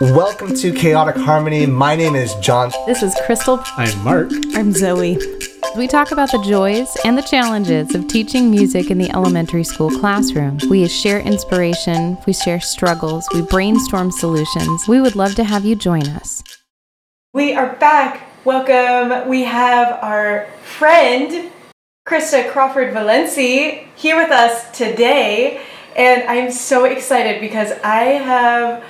Welcome to Chaotic Harmony. My name is John. This is Crystal. I'm Mark. I'm Zoe. We talk about the joys and the challenges of teaching music in the elementary school classroom. We share inspiration, we share struggles, we brainstorm solutions. We would love to have you join us. We are back. Welcome. We have our friend, Krista Crawford Valencia, here with us today. And I'm so excited because I have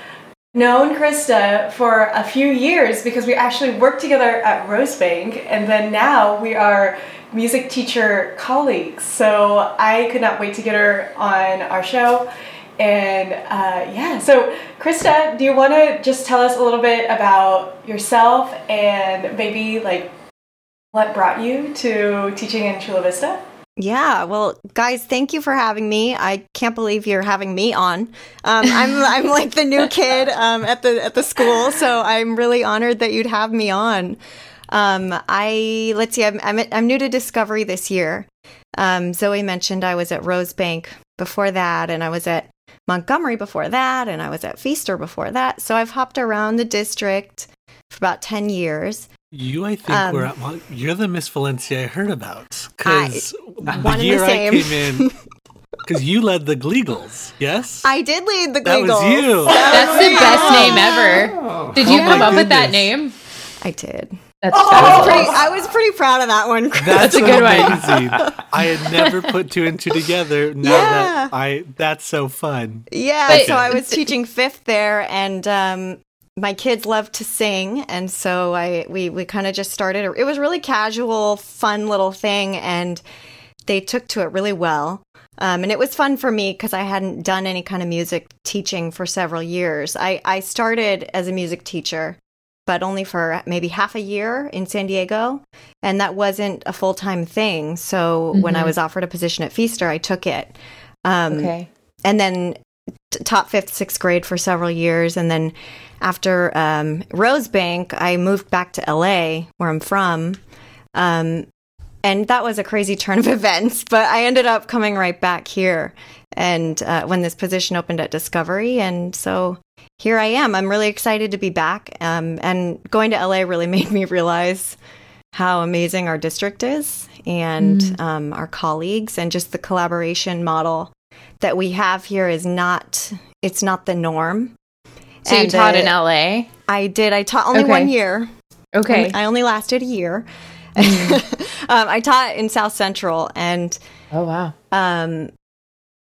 known Krista for a few years because we actually worked together at Rosebank and then now we are music teacher colleagues. So I could not wait to get her on our show. And uh, yeah, so Krista, do you want to just tell us a little bit about yourself and maybe like what brought you to teaching in Chula Vista? Yeah, well, guys, thank you for having me. I can't believe you're having me on. Um, I'm I'm like the new kid um, at the at the school, so I'm really honored that you'd have me on. Um, I let's see, I'm, I'm I'm new to Discovery this year. Um, Zoe mentioned I was at Rosebank before that, and I was at Montgomery before that, and I was at Feaster before that. So I've hopped around the district for about ten years. You, I think, Um, were at, well, you're the Miss Valencia I heard about because one the and the year I same. came in, because you led the Gleagles, yes? I did lead the that was you. That's the best name ever. Did you Oh come my up with that name? I did. That's I was pretty, I was pretty proud of that one. Chris. That's, a good one. I had never put two and two together. Now Yeah. that I, that's so fun. Yeah, But- so I was teaching fifth there, and um, my kids love to sing, and so I we we kind of just started. It was really casual, fun little thing, and they took to it really well. Um, and it was fun for me because I hadn't done any kind of music teaching for several years. I, I started as a music teacher, but only for maybe half a year in San Diego. And that wasn't a full time thing. So when I was offered a position at Feaster, I took it. Um, okay. and then taught fifth, sixth grade for several years. And then after um, Rosebank, I moved back to LA, where I'm from. Um, and that was a crazy turn of events, but I ended up coming right back here. And uh, when this position opened at Discovery, and so here I am. I'm really excited to be back. Um, and going to LA really made me realize how amazing our district is and um, our colleagues and just the collaboration model that we have here is not it's not the norm So you taught uh, in LA? i did i taught only Okay. one year Okay. I only lasted a year um, i taught in south central and oh wow. um,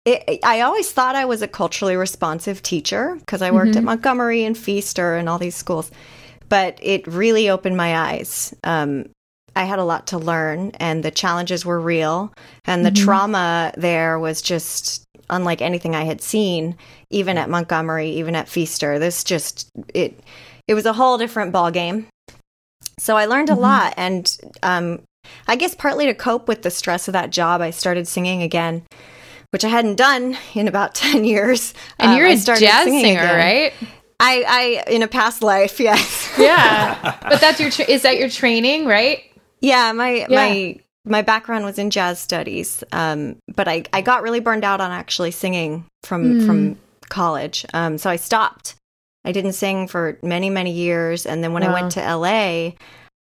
it, I always thought I was a culturally responsive teacher because I worked at Montgomery and Feaster and all these schools, but it really opened my eyes. Um, I had a lot to learn, and the challenges were real, and the trauma there was just unlike anything I had seen, even at Montgomery, even at Feaster. This just it it was a whole different ball game. So I learned a lot, and um, I guess partly to cope with the stress of that job, I started singing again, which I hadn't done in about 10 years. And Um, you're a jazz singer, again. right? I, I, in a past life, yes. Yeah. but that's your tra- is that your training, right? yeah, my, Yeah. my, my background was in jazz studies. Um, but I, I got really burned out on actually singing from, from college. Um, so I stopped. I didn't sing for many, many years. And then when I went to LA,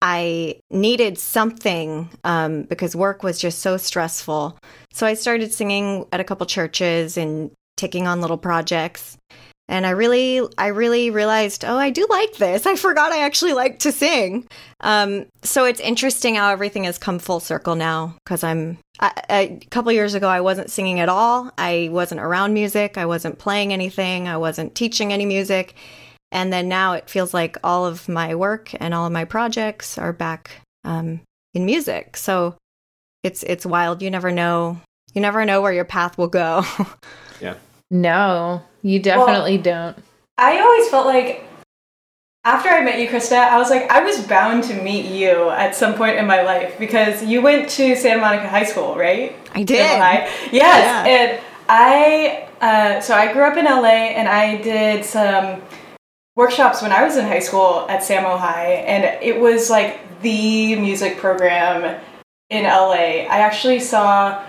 I needed something um, because work was just so stressful. So I started singing at a couple churches and taking on little projects. And I really, I really realized, oh, I do like this. I forgot I actually like to sing. Um, so it's interesting how everything has come full circle now because I'm I, a couple years ago, I wasn't singing at all. I wasn't around music. I wasn't playing anything. I wasn't teaching any music. And then now it feels like all of my work and all of my projects are back um, in music. So it's it's wild. You never know. You never know where your path will go. Yeah. No, you definitely don't. I always felt like after I met you, Krista, I was like, I was bound to meet you at some point in my life because you went to Santa Monica High School, right? I did. Santa High. Yes, and I uh, so I grew up in LA and I did some workshops when I was in high school at Samo High, and it was like the music program in LA. I actually saw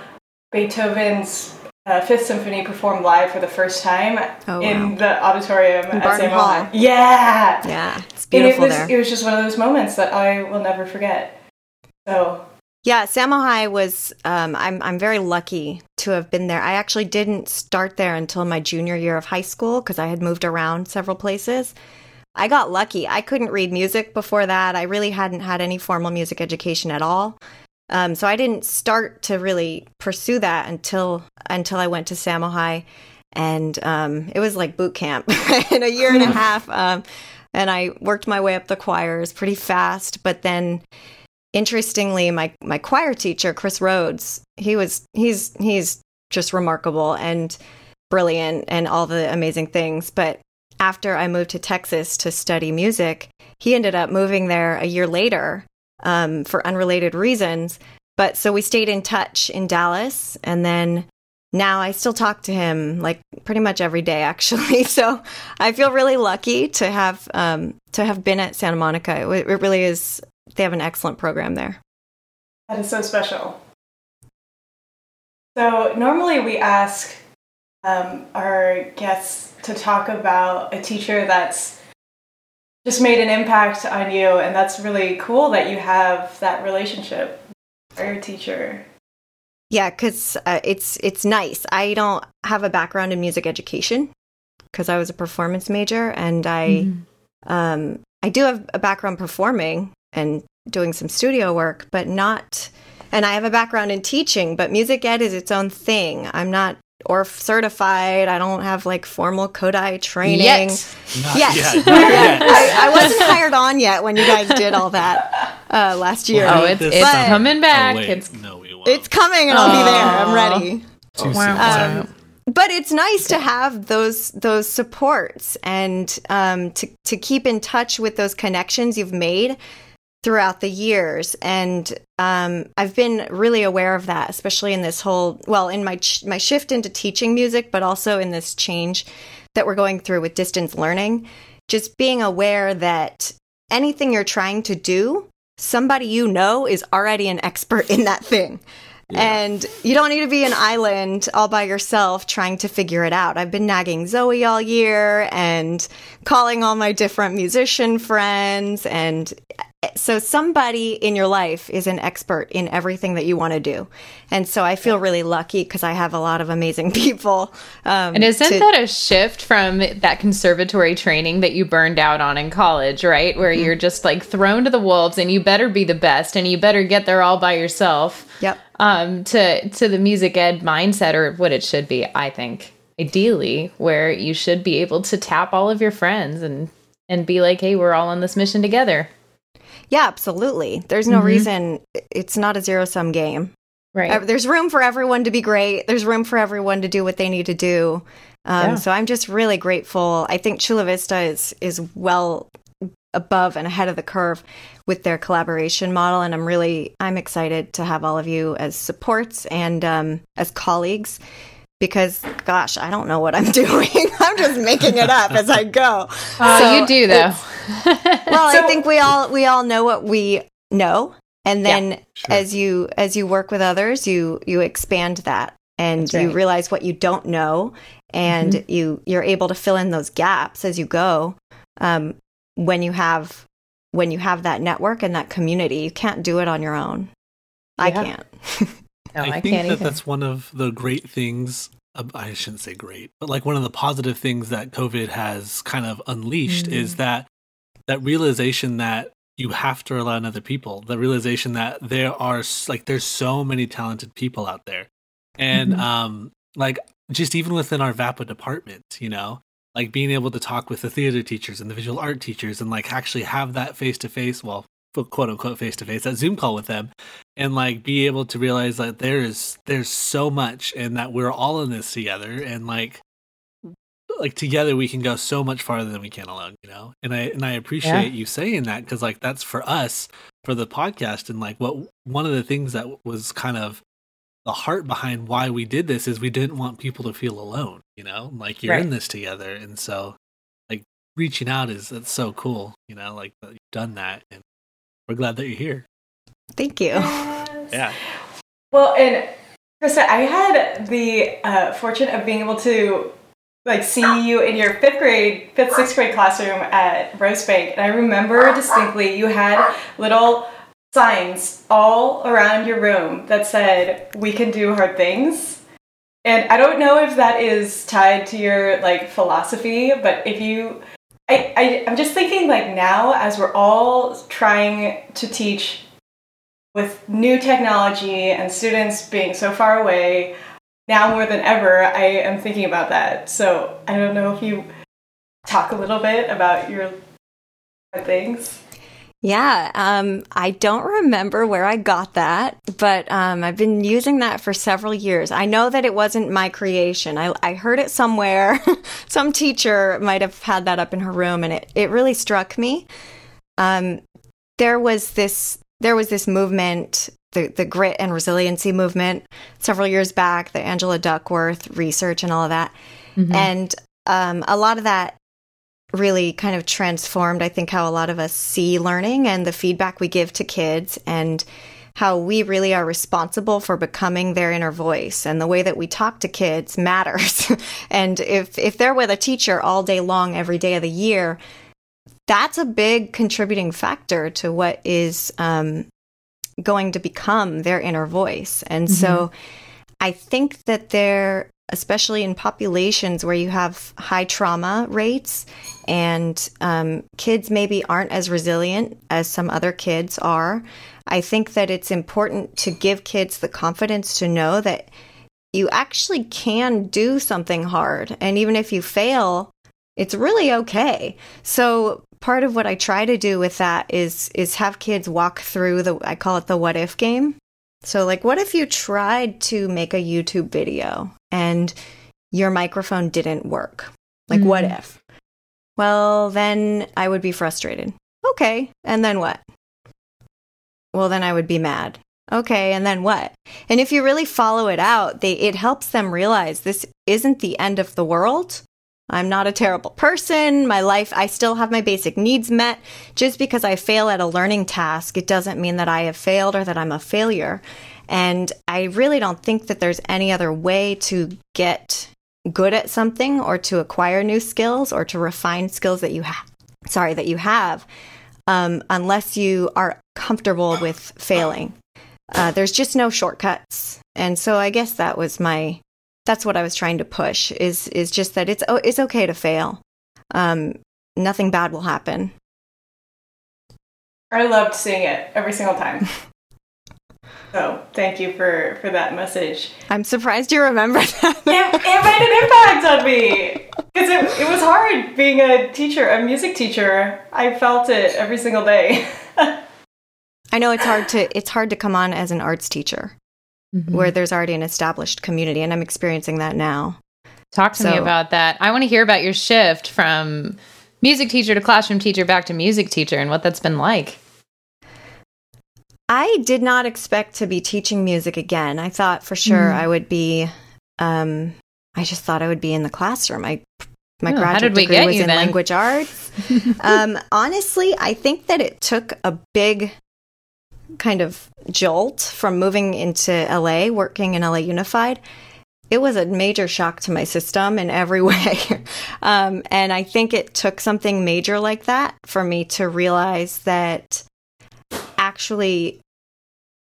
Beethoven's uh, Fifth Symphony performed live for the first time Oh, in wow. the auditorium at Barton Samuel Hall. Yeah, Yeah, it's and it beautiful was there. it was just one of those moments that I will never forget. So Yeah, Samo High was. Um, I'm I'm very lucky to have been there. I actually didn't start there until my junior year of high school because I had moved around several places. I got lucky. I couldn't read music before that. I really hadn't had any formal music education at all. Um, so I didn't start to really pursue that until until I went to Samo High, and um, it was like boot camp in a year and a half. Um, and I worked my way up the choirs pretty fast, but then interestingly my my choir teacher chris rhodes he was he's he's just remarkable and brilliant and all the amazing things. But after i moved to texas to study music he ended up moving there a year later um, for unrelated reasons but so we stayed in touch in dallas and then now i still talk to him like pretty much every day actually so i feel really lucky to have um, to have been at santa monica it, it really is they have an excellent program there. that is so special. So normally we ask um, our guests to talk about a teacher that's just made an impact on you, and that's really cool that you have that relationship with your teacher. Yeah, because uh, it's it's nice. I don't have a background in music education because I was a performance major, and I um, I do have a background performing and doing some studio work, but not. And I have a background in teaching, but music ed is its own thing. I'm not or certified. I don't have like formal Kodály training. Yet. Not Yes. yet. Not yet. I, I wasn't hired on yet when you guys did all that uh, last year. Oh, it's it's summer. coming back. Oh. It's no, we won't. it's coming and I'll be there. I'm ready. too Wow. soon. Um, but it's nice to have those those supports and um, to to keep in touch with those connections you've made throughout the years. And um, I've been really aware of that, especially in this whole well, in my ch- my shift into teaching music, but also in this change that we're going through with distance learning. Just being aware that anything you're trying to do, somebody you know is already an expert in that thing. And you don't need to be an island all by yourself trying to figure it out. I've been nagging Zoe all year and calling all my different musician friends. And so somebody in your life is an expert in everything that you want to do. And so I feel really lucky because I have a lot of amazing people. Um, And isn't to- that a shift from that conservatory training that you burned out on in college, right? Where Mm-hmm. you're just like thrown to the wolves and you better be the best and you better get there all by yourself. Yep. Um, to to the music ed mindset or what it should be, I think. Ideally, where you should be able to tap all of your friends and and be like, hey, we're all on this mission together. Yeah, absolutely. There's no reason it's not a zero sum game. Right. There's room for everyone to be great. There's room for everyone to do what they need to do. Um, Yeah. So I'm just really grateful. I think Chula Vista is is well above and ahead of the curve with their collaboration model, and I'm really I'm excited to have all of you as supports and um, as colleagues. Because, gosh, I don't know what I'm doing. I'm just making it up as I go. Oh, So you do though. well, So- I think we all we all know what we know, and then Sure. as you as you work with others, you you expand that, and That's you. Mm-hmm. realize what you don't know, and you you're able to fill in those gaps as you go. Um, when you have when you have that network and that community, you can't do it on your own. I can't. No, I, I, think that either. that's one of the great things. I shouldn't say great, but like one of the positive things that COVID has kind of unleashed Mm. is that that realization that you have to rely on other people. The realization that there are like there's so many talented people out there, and Mhm. um, like just even within our VAPA department, you know, like being able to talk with the theater teachers and the visual art teachers, and like actually have that face to face, well, quote unquote face to face, that Zoom call with them, and like be able to realize that there is there's so much and that we're all in this together and like like together we can go so much farther than we can alone you know? And i and i appreciate you saying that because like that's for us for the podcast and like what one of the things that was kind of the heart behind why we did this is we didn't want people to feel alone you know? Like you're in this together and so like reaching out is that's so cool you know? Like you've done that and we're glad that you're here Thank you. yeah Well, and Krista, I had the uh, fortune of being able to like see you in your fifth grade, fifth, sixth grade classroom at Rosebank. And I remember distinctly you had little signs all around your room that said, We can do hard things. And I don't know if that is tied to your like philosophy, but if you I, I I'm just thinking like now as we're all trying to teach with new technology and students being so far away, now more than ever, I am thinking about that. So I don't know if you talk a little bit about your things. Yeah, um, I don't remember where I got that, but um, I've been using that for several years. I know that it wasn't my creation. I, I heard it somewhere. Some teacher might have had that up in her room, and it, it really struck me. Um, there was this there was this movement, the, the grit and resiliency movement, several years back, the Angela Duckworth research and all of that. Mm-hmm. And um, a lot of that really kind of transformed, I think, how a lot of us see learning and the feedback we give to kids and how we really are responsible for becoming their inner voice and the way that we talk to kids matters. and if, if they're with a teacher all day long, every day of the year, that's a big contributing factor to what is um, going to become their inner voice. And mm-hmm. so I think that there, especially in populations where you have high trauma rates and um, kids maybe aren't as resilient as some other kids are, I think that it's important to give kids the confidence to know that you actually can do something hard. And even if you fail, it's really okay. So part of what I try to do with that is is have kids walk through the I call it the what if game. So like what if you tried to make a YouTube video and your microphone didn't work? Like mm-hmm. what if? Well, then I would be frustrated. Okay, and then what? Well, then I would be mad. Okay, and then what? And if you really follow it out, they it helps them realize this isn't the end of the world. I'm not a terrible person. My life, I still have my basic needs met. Just because I fail at a learning task, it doesn't mean that I have failed or that I'm a failure. And I really don't think that there's any other way to get good at something or to acquire new skills or to refine skills that you have. Sorry, that you have, um, unless you are comfortable with failing. Uh, there's just no shortcuts. And so I guess that was my that's what I was trying to push is is just that it's oh, it's okay to fail. Um, nothing bad will happen. I loved seeing it every single time. so thank you for for that message. I'm surprised you remember that. it, it made an impact on me because it, it was hard being a teacher, a music teacher. I felt it every single day. I know it's hard to it's hard to come on as an arts teacher mm-hmm. where there's already an established community. And I'm experiencing that now. Talk to so, me about that. I want to hear about your shift from music teacher to classroom teacher back to music teacher and what that's been like. I did not expect to be teaching music again. I thought for sure mm. I would be. Um, I just thought I would be in the classroom. I my oh, graduate degree was in then? language arts. um, honestly, I think that it took a big kind of jolt from moving into LA, working in LA Unified, it was a major shock to my system in every way. um, and I think it took something major like that for me to realize that actually,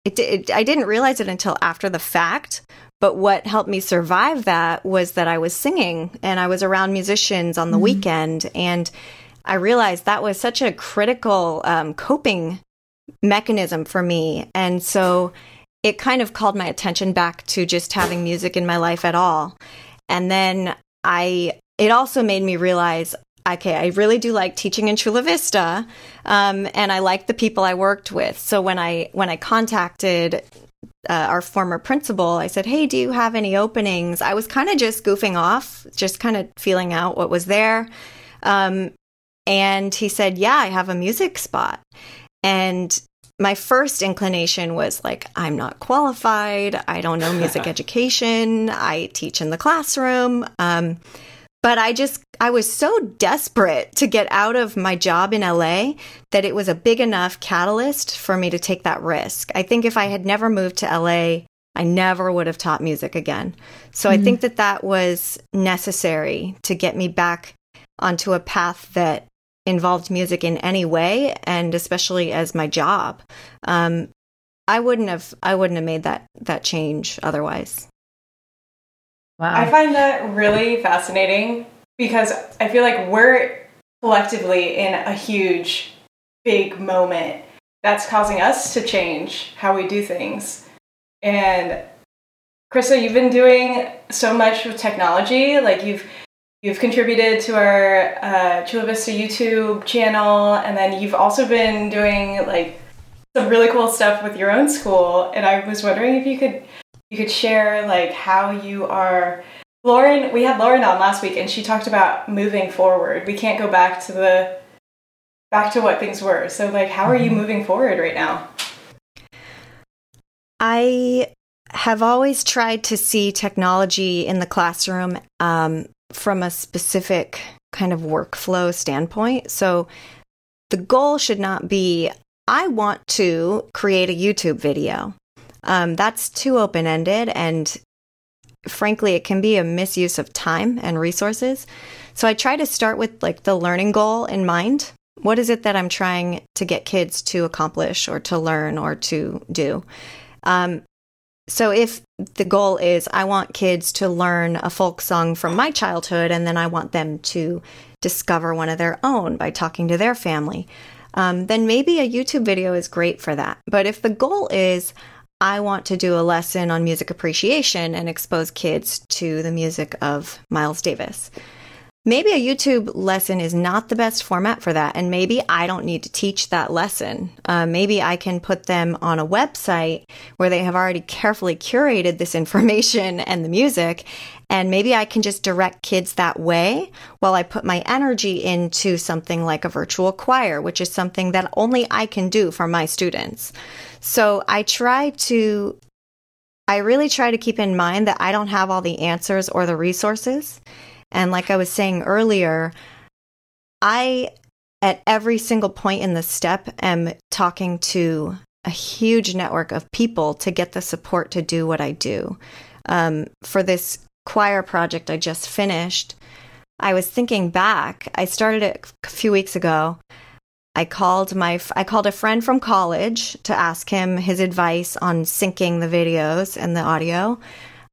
it, it, I didn't realize it until after the fact. But what helped me survive that was that I was singing and I was around musicians on the mm-hmm. weekend. And I realized that was such a critical um, coping mechanism for me. And so it kind of called my attention back to just having music in my life at all. And then I, it also made me realize okay, I really do like teaching in Chula Vista, um, and I like the people I worked with. So when I when I contacted uh, our former principal, I said, "Hey, do you have any openings?" I was kind of just goofing off, just kind of feeling out what was there, um, and he said, "Yeah, I have a music spot." And my first inclination was like, I'm not qualified. I don't know music education. I teach in the classroom. Um, but I just, I was so desperate to get out of my job in LA that it was a big enough catalyst for me to take that risk. I think if I had never moved to LA, I never would have taught music again. So I think that that was necessary to get me back onto a path that involved music in any way, and especially as my job. Um, I wouldn't have I wouldn't have made that that change otherwise. Wow. I find that really fascinating because I feel like we're collectively in a huge, big moment that's causing us to change how we do things. And Krista, you've been doing so much with technology. Like you've you've contributed to our uh, Chula Vista YouTube channel, and then you've also been doing like some really cool stuff with your own school. And I was wondering if you could you could share like how you are Lauren, we had Lauren on last week and she talked about moving forward. We can't go back to the back to what things were. So like how are you moving forward right now? I have always tried to see technology in the classroom um, from a specific kind of workflow standpoint. So the goal should not be, I want to create a YouTube video. Um, that's too open ended, and frankly, it can be a misuse of time and resources. So I try to start with like the learning goal in mind. What is it that I'm trying to get kids to accomplish or to learn or to do? Um, so if the goal is I want kids to learn a folk song from my childhood and then I want them to discover one of their own by talking to their family, um, then maybe a YouTube video is great for that. But if the goal is I want to do a lesson on music appreciation and expose kids to the music of Miles Davis. Maybe a YouTube lesson is not the best format for that, and maybe I don't need to teach that lesson. Uh, maybe I can put them on a website where they have already carefully curated this information and the music, and maybe I can just direct kids that way while I put my energy into something like a virtual choir, which is something that only I can do for my students. So I try to, I really try to keep in mind that I don't have all the answers or the resources. And like I was saying earlier, I, at every single point in the step, am talking to a huge network of people to get the support to do what I do. Um, for this choir project I just finished, I was thinking back. I started it a few weeks ago. I called my I called a friend from college to ask him his advice on syncing the videos and the audio.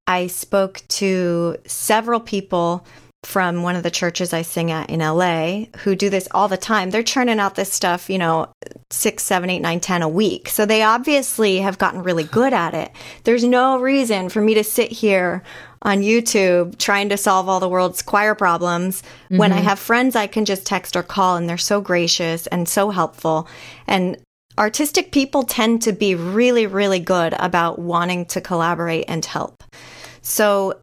I spoke to several people from one of the churches I sing at in LA who do this all the time. They're churning out this stuff, you know, six, seven, eight, nine, ten a week. So they obviously have gotten really good at it. There's no reason for me to sit here on YouTube trying to solve all the world's choir problems mm-hmm. when I have friends I can just text or call and they're so gracious and so helpful. And artistic people tend to be really, really good about wanting to collaborate and help. So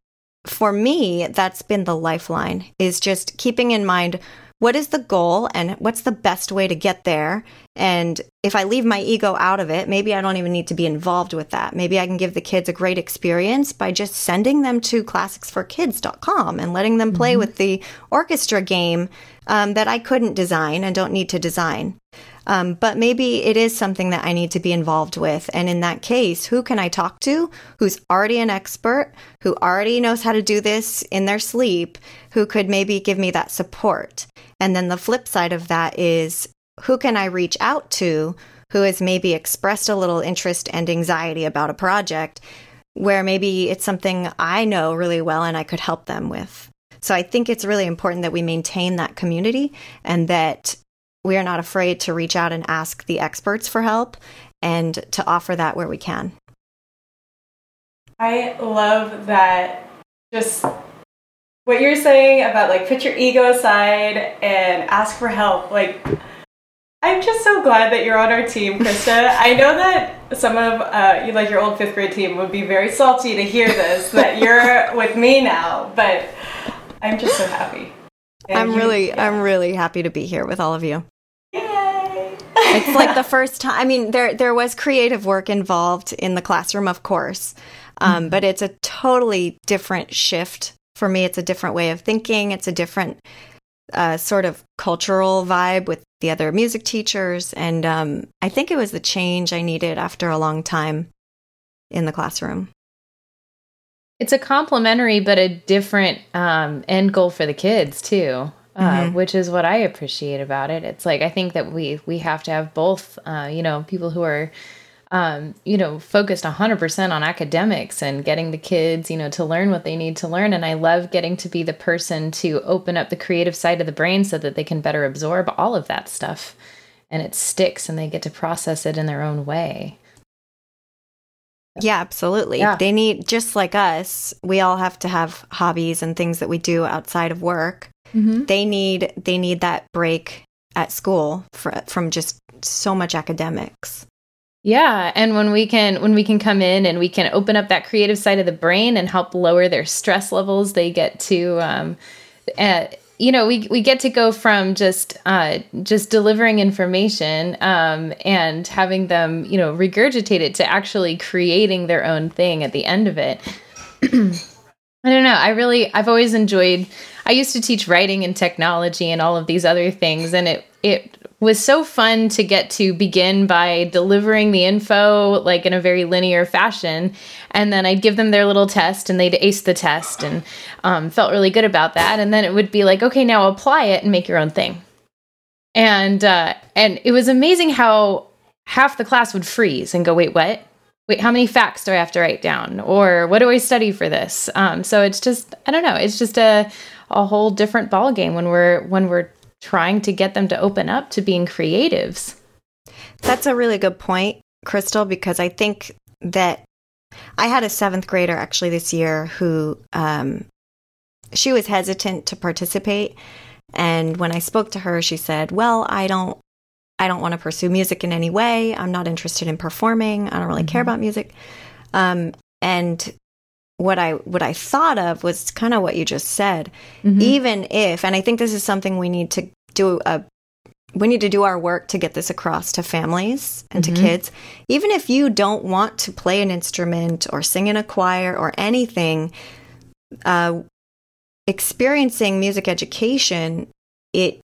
for me, that's been the lifeline is just keeping in mind what is the goal and what's the best way to get there. And if I leave my ego out of it, maybe I don't even need to be involved with that. Maybe I can give the kids a great experience by just sending them to classicsforkids.com and letting them play mm-hmm. with the orchestra game um, that I couldn't design and don't need to design. Um, but maybe it is something that I need to be involved with. And in that case, who can I talk to who's already an expert, who already knows how to do this in their sleep, who could maybe give me that support? And then the flip side of that is who can I reach out to who has maybe expressed a little interest and anxiety about a project where maybe it's something I know really well and I could help them with. So I think it's really important that we maintain that community and that we are not afraid to reach out and ask the experts for help and to offer that where we can. I love that just what you're saying about like put your ego aside and ask for help. Like, I'm just so glad that you're on our team, Krista. I know that some of uh, you, like your old fifth grade team, would be very salty to hear this that you're with me now, but I'm just so happy. And I'm really, yeah. I'm really happy to be here with all of you. Yay! it's like the first time. I mean, there there was creative work involved in the classroom, of course, um, mm-hmm. but it's a totally different shift for me. It's a different way of thinking. It's a different uh, sort of cultural vibe with the other music teachers, and um, I think it was the change I needed after a long time in the classroom. It's a complementary but a different um, end goal for the kids too uh, mm-hmm. which is what i appreciate about it. It's like i think that we we have to have both uh, you know people who are um, you know focused 100% on academics and getting the kids you know to learn what they need to learn. And i love getting to be the person to open up the creative side of the brain so that they can better absorb all of that stuff. And it sticks and they get to process it in their own way yeah, absolutely. Yeah. They need, just like us, we all have to have hobbies and things that we do outside of work. Mm-hmm. They need they need that break at school for, from just so much academics. Yeah, and when we can when we can come in and we can open up that creative side of the brain and help lower their stress levels, they get to um, uh, you know we we get to go from just uh, just delivering information um, and having them you know regurgitate it to actually creating their own thing at the end of it. I don't know. I really I've always enjoyed. I used to teach writing and technology and all of these other things, and it it was so fun to get to begin by delivering the info like in a very linear fashion. And then i'd give them their little test and they'd ace the test and um, felt really good about that. And then it would be like okay now apply it and make your own thing. And uh, and it was amazing how half the class would freeze and go wait what? Wait how many facts do i have to write down? Or what do i study for this? Um, so it's just i don't know it's just a a whole different ball game when we're when we're trying to get them to open up to being creatives. That's a really good point, Crystal, because I think that I had a seventh grader actually this year who um, she was hesitant to participate. And when I spoke to her, she said, Well, I don't. I don't want to pursue music in any way. I'm not interested in performing. I don't really mm-hmm. care about music. Um, and what I what I thought of was kind of what you just said. Mm-hmm. Even if, and I think this is something we need to do a we need to do our work to get this across to families and mm-hmm. to kids. Even if you don't want to play an instrument or sing in a choir or anything, uh, experiencing music education, it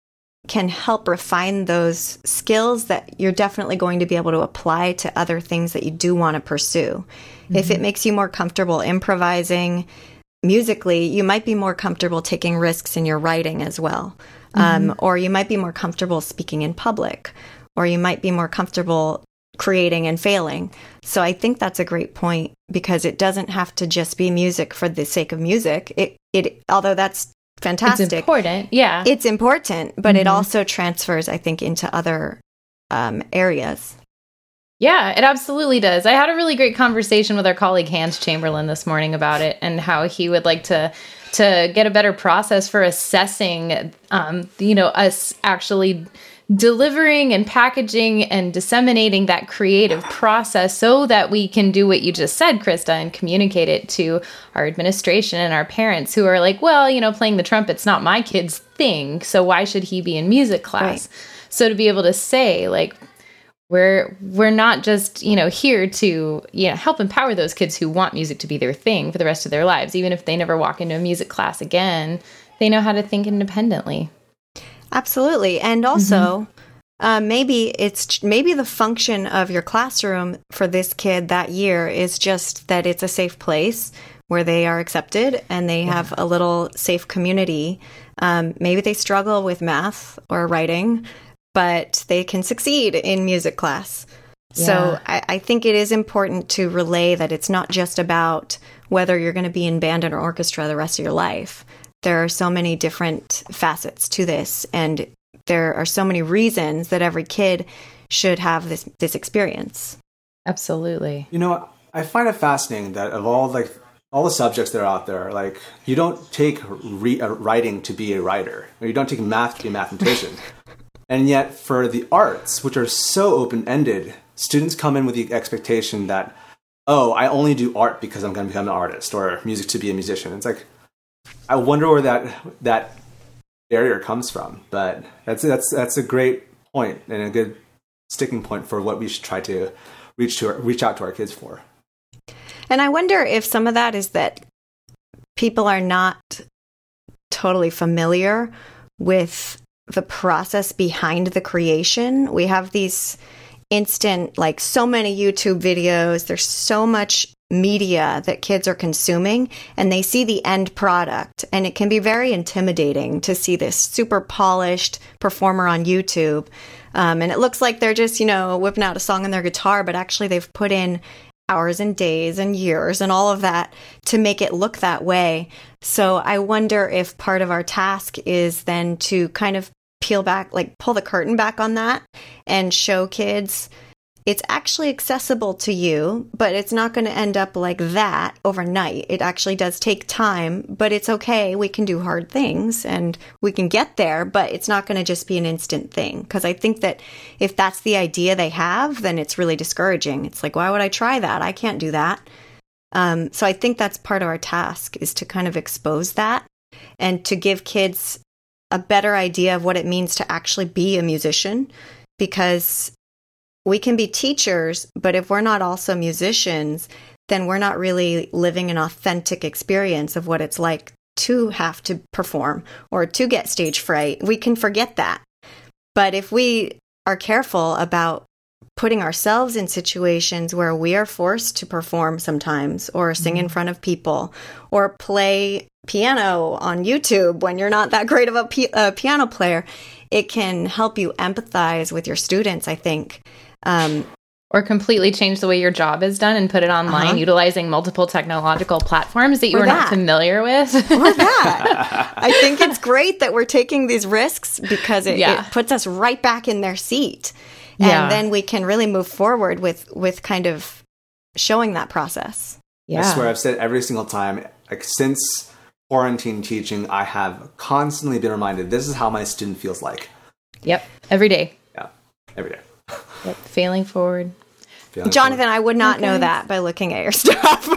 can help refine those skills that you're definitely going to be able to apply to other things that you do want to pursue. Mm-hmm. If it mm-hmm. makes you more comfortable improvising musically, you might be more comfortable taking risks in your writing as well. Um, mm-hmm. or you might be more comfortable speaking in public, or you might be more comfortable creating and failing. So I think that's a great point because it doesn't have to just be music for the sake of music. It it although that's fantastic. It's important. Yeah. It's important, but mm-hmm. it also transfers I think into other um, areas. Yeah, it absolutely does. I had a really great conversation with our colleague Hans Chamberlain this morning about it and how he would like to to get a better process for assessing um, you know us actually delivering and packaging and disseminating that creative process so that we can do what you just said, Krista, and communicate it to our administration and our parents who are like, well, you know, playing the trumpet's not my kid's thing, so why should he be in music class? Right. So to be able to say, like, we're we're not just you know here to you know help empower those kids who want music to be their thing for the rest of their lives even if they never walk into a music class again they know how to think independently absolutely and also mm-hmm. uh, maybe it's maybe the function of your classroom for this kid that year is just that it's a safe place where they are accepted and they yeah. have a little safe community um, maybe they struggle with math or writing but they can succeed in music class. Yeah. So I, I, think it is important to relay that it's not just about whether you're going to be in band or orchestra the rest of your life. There are so many different facets to this, and there are so many reasons that every kid should have this this experience. Absolutely. You know, I find it fascinating that of all like all the subjects that are out there, like you don't take re- uh, writing to be a writer, or you don't take math to be a mathematician. And yet, for the arts, which are so open ended, students come in with the expectation that, oh, I only do art because I'm going to become an artist or music to be a musician. It's like, I wonder where that that barrier comes from. But that's that's that's a great point and a good sticking point for what we should try to reach to reach out to our kids for. And I wonder if some of that is that people are not totally familiar with the process behind the creation. We have these instant, like so many YouTube videos. There's so much media that kids are consuming and they see the end product and it can be very intimidating to see this super polished performer on YouTube um, and it looks like they're just you know whipping out a song on their guitar but actually they've put in hours and days and years and all of that to make it look that way so I wonder if part of our task is then to kind of peel back like pull the curtain back on that and show kids it's actually accessible to you, but it's not going to end up like that overnight. It actually does take time, but it's okay. We can do hard things and we can get there, but it's not going to just be an instant thing. Because I think that if that's the idea they have, then it's really discouraging. It's like, why would I try that? I can't do that. Um, so I think that's part of our task is to kind of expose that and to give kids a better idea of what it means to actually be a musician because we can be teachers, but if we're not also musicians, then we're not really living an authentic experience of what it's like to have to perform or to get stage fright. We can forget that. But if we are careful about putting ourselves in situations where we are forced to perform sometimes or sing in mm-hmm. front of people or play piano on YouTube when you're not that great of a, p- a piano player, it can help you empathize with your students, I think. Um, or completely change the way your job is done and put it online uh-huh. utilizing multiple technological platforms that you or are that. not familiar with. or that. I think it's great that we're taking these risks because it, yeah. it puts us right back in their seat. And yeah. then we can really move forward with with kind of showing that process. Yeah. I swear I've said every single time, like since quarantine teaching, I have constantly been reminded this is how my student feels like. Yep. Every day. Yeah. Every day. Yep. Failing forward. Failing Jonathan, forward. I would not okay. know that by looking at your stuff.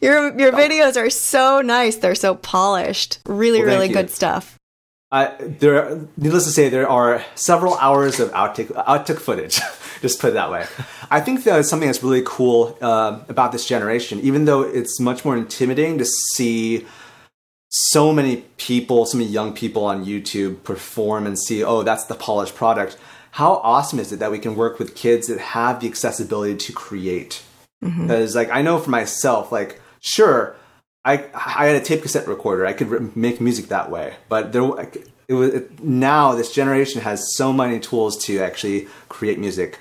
your your videos are so nice. They're so polished. Really, well, really good stuff. Uh, there, needless to say, there are several hours of outtake outtake footage. Just put it that way. I think that something that's really cool uh, about this generation, even though it's much more intimidating to see so many people, so many young people on YouTube perform and see, oh, that's the polished product how awesome is it that we can work with kids that have the accessibility to create? Mm-hmm. Because like I know for myself, like sure, I I had a tape cassette recorder, I could re- make music that way, but there it was it, now this generation has so many tools to actually create music,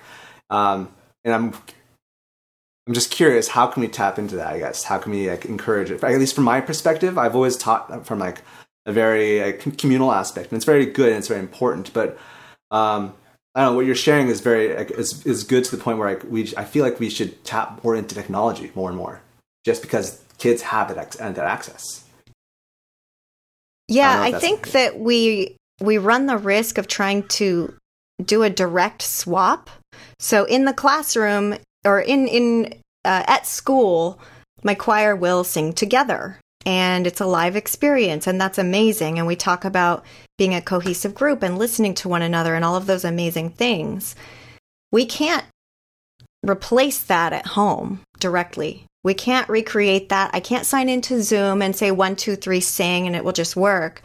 um, and I'm I'm just curious, how can we tap into that? I guess how can we like, encourage it? At least from my perspective, I've always taught from like a very like, communal aspect, and it's very good and it's very important, but um, I don't know what you're sharing is very is is good to the point where I, we I feel like we should tap more into technology more and more, just because kids have that that access. Yeah, I, I think that we we run the risk of trying to do a direct swap. So in the classroom or in in uh, at school, my choir will sing together, and it's a live experience, and that's amazing. And we talk about being a cohesive group and listening to one another and all of those amazing things. We can't replace that at home directly. We can't recreate that. I can't sign into Zoom and say one, two, three, sing, and it will just work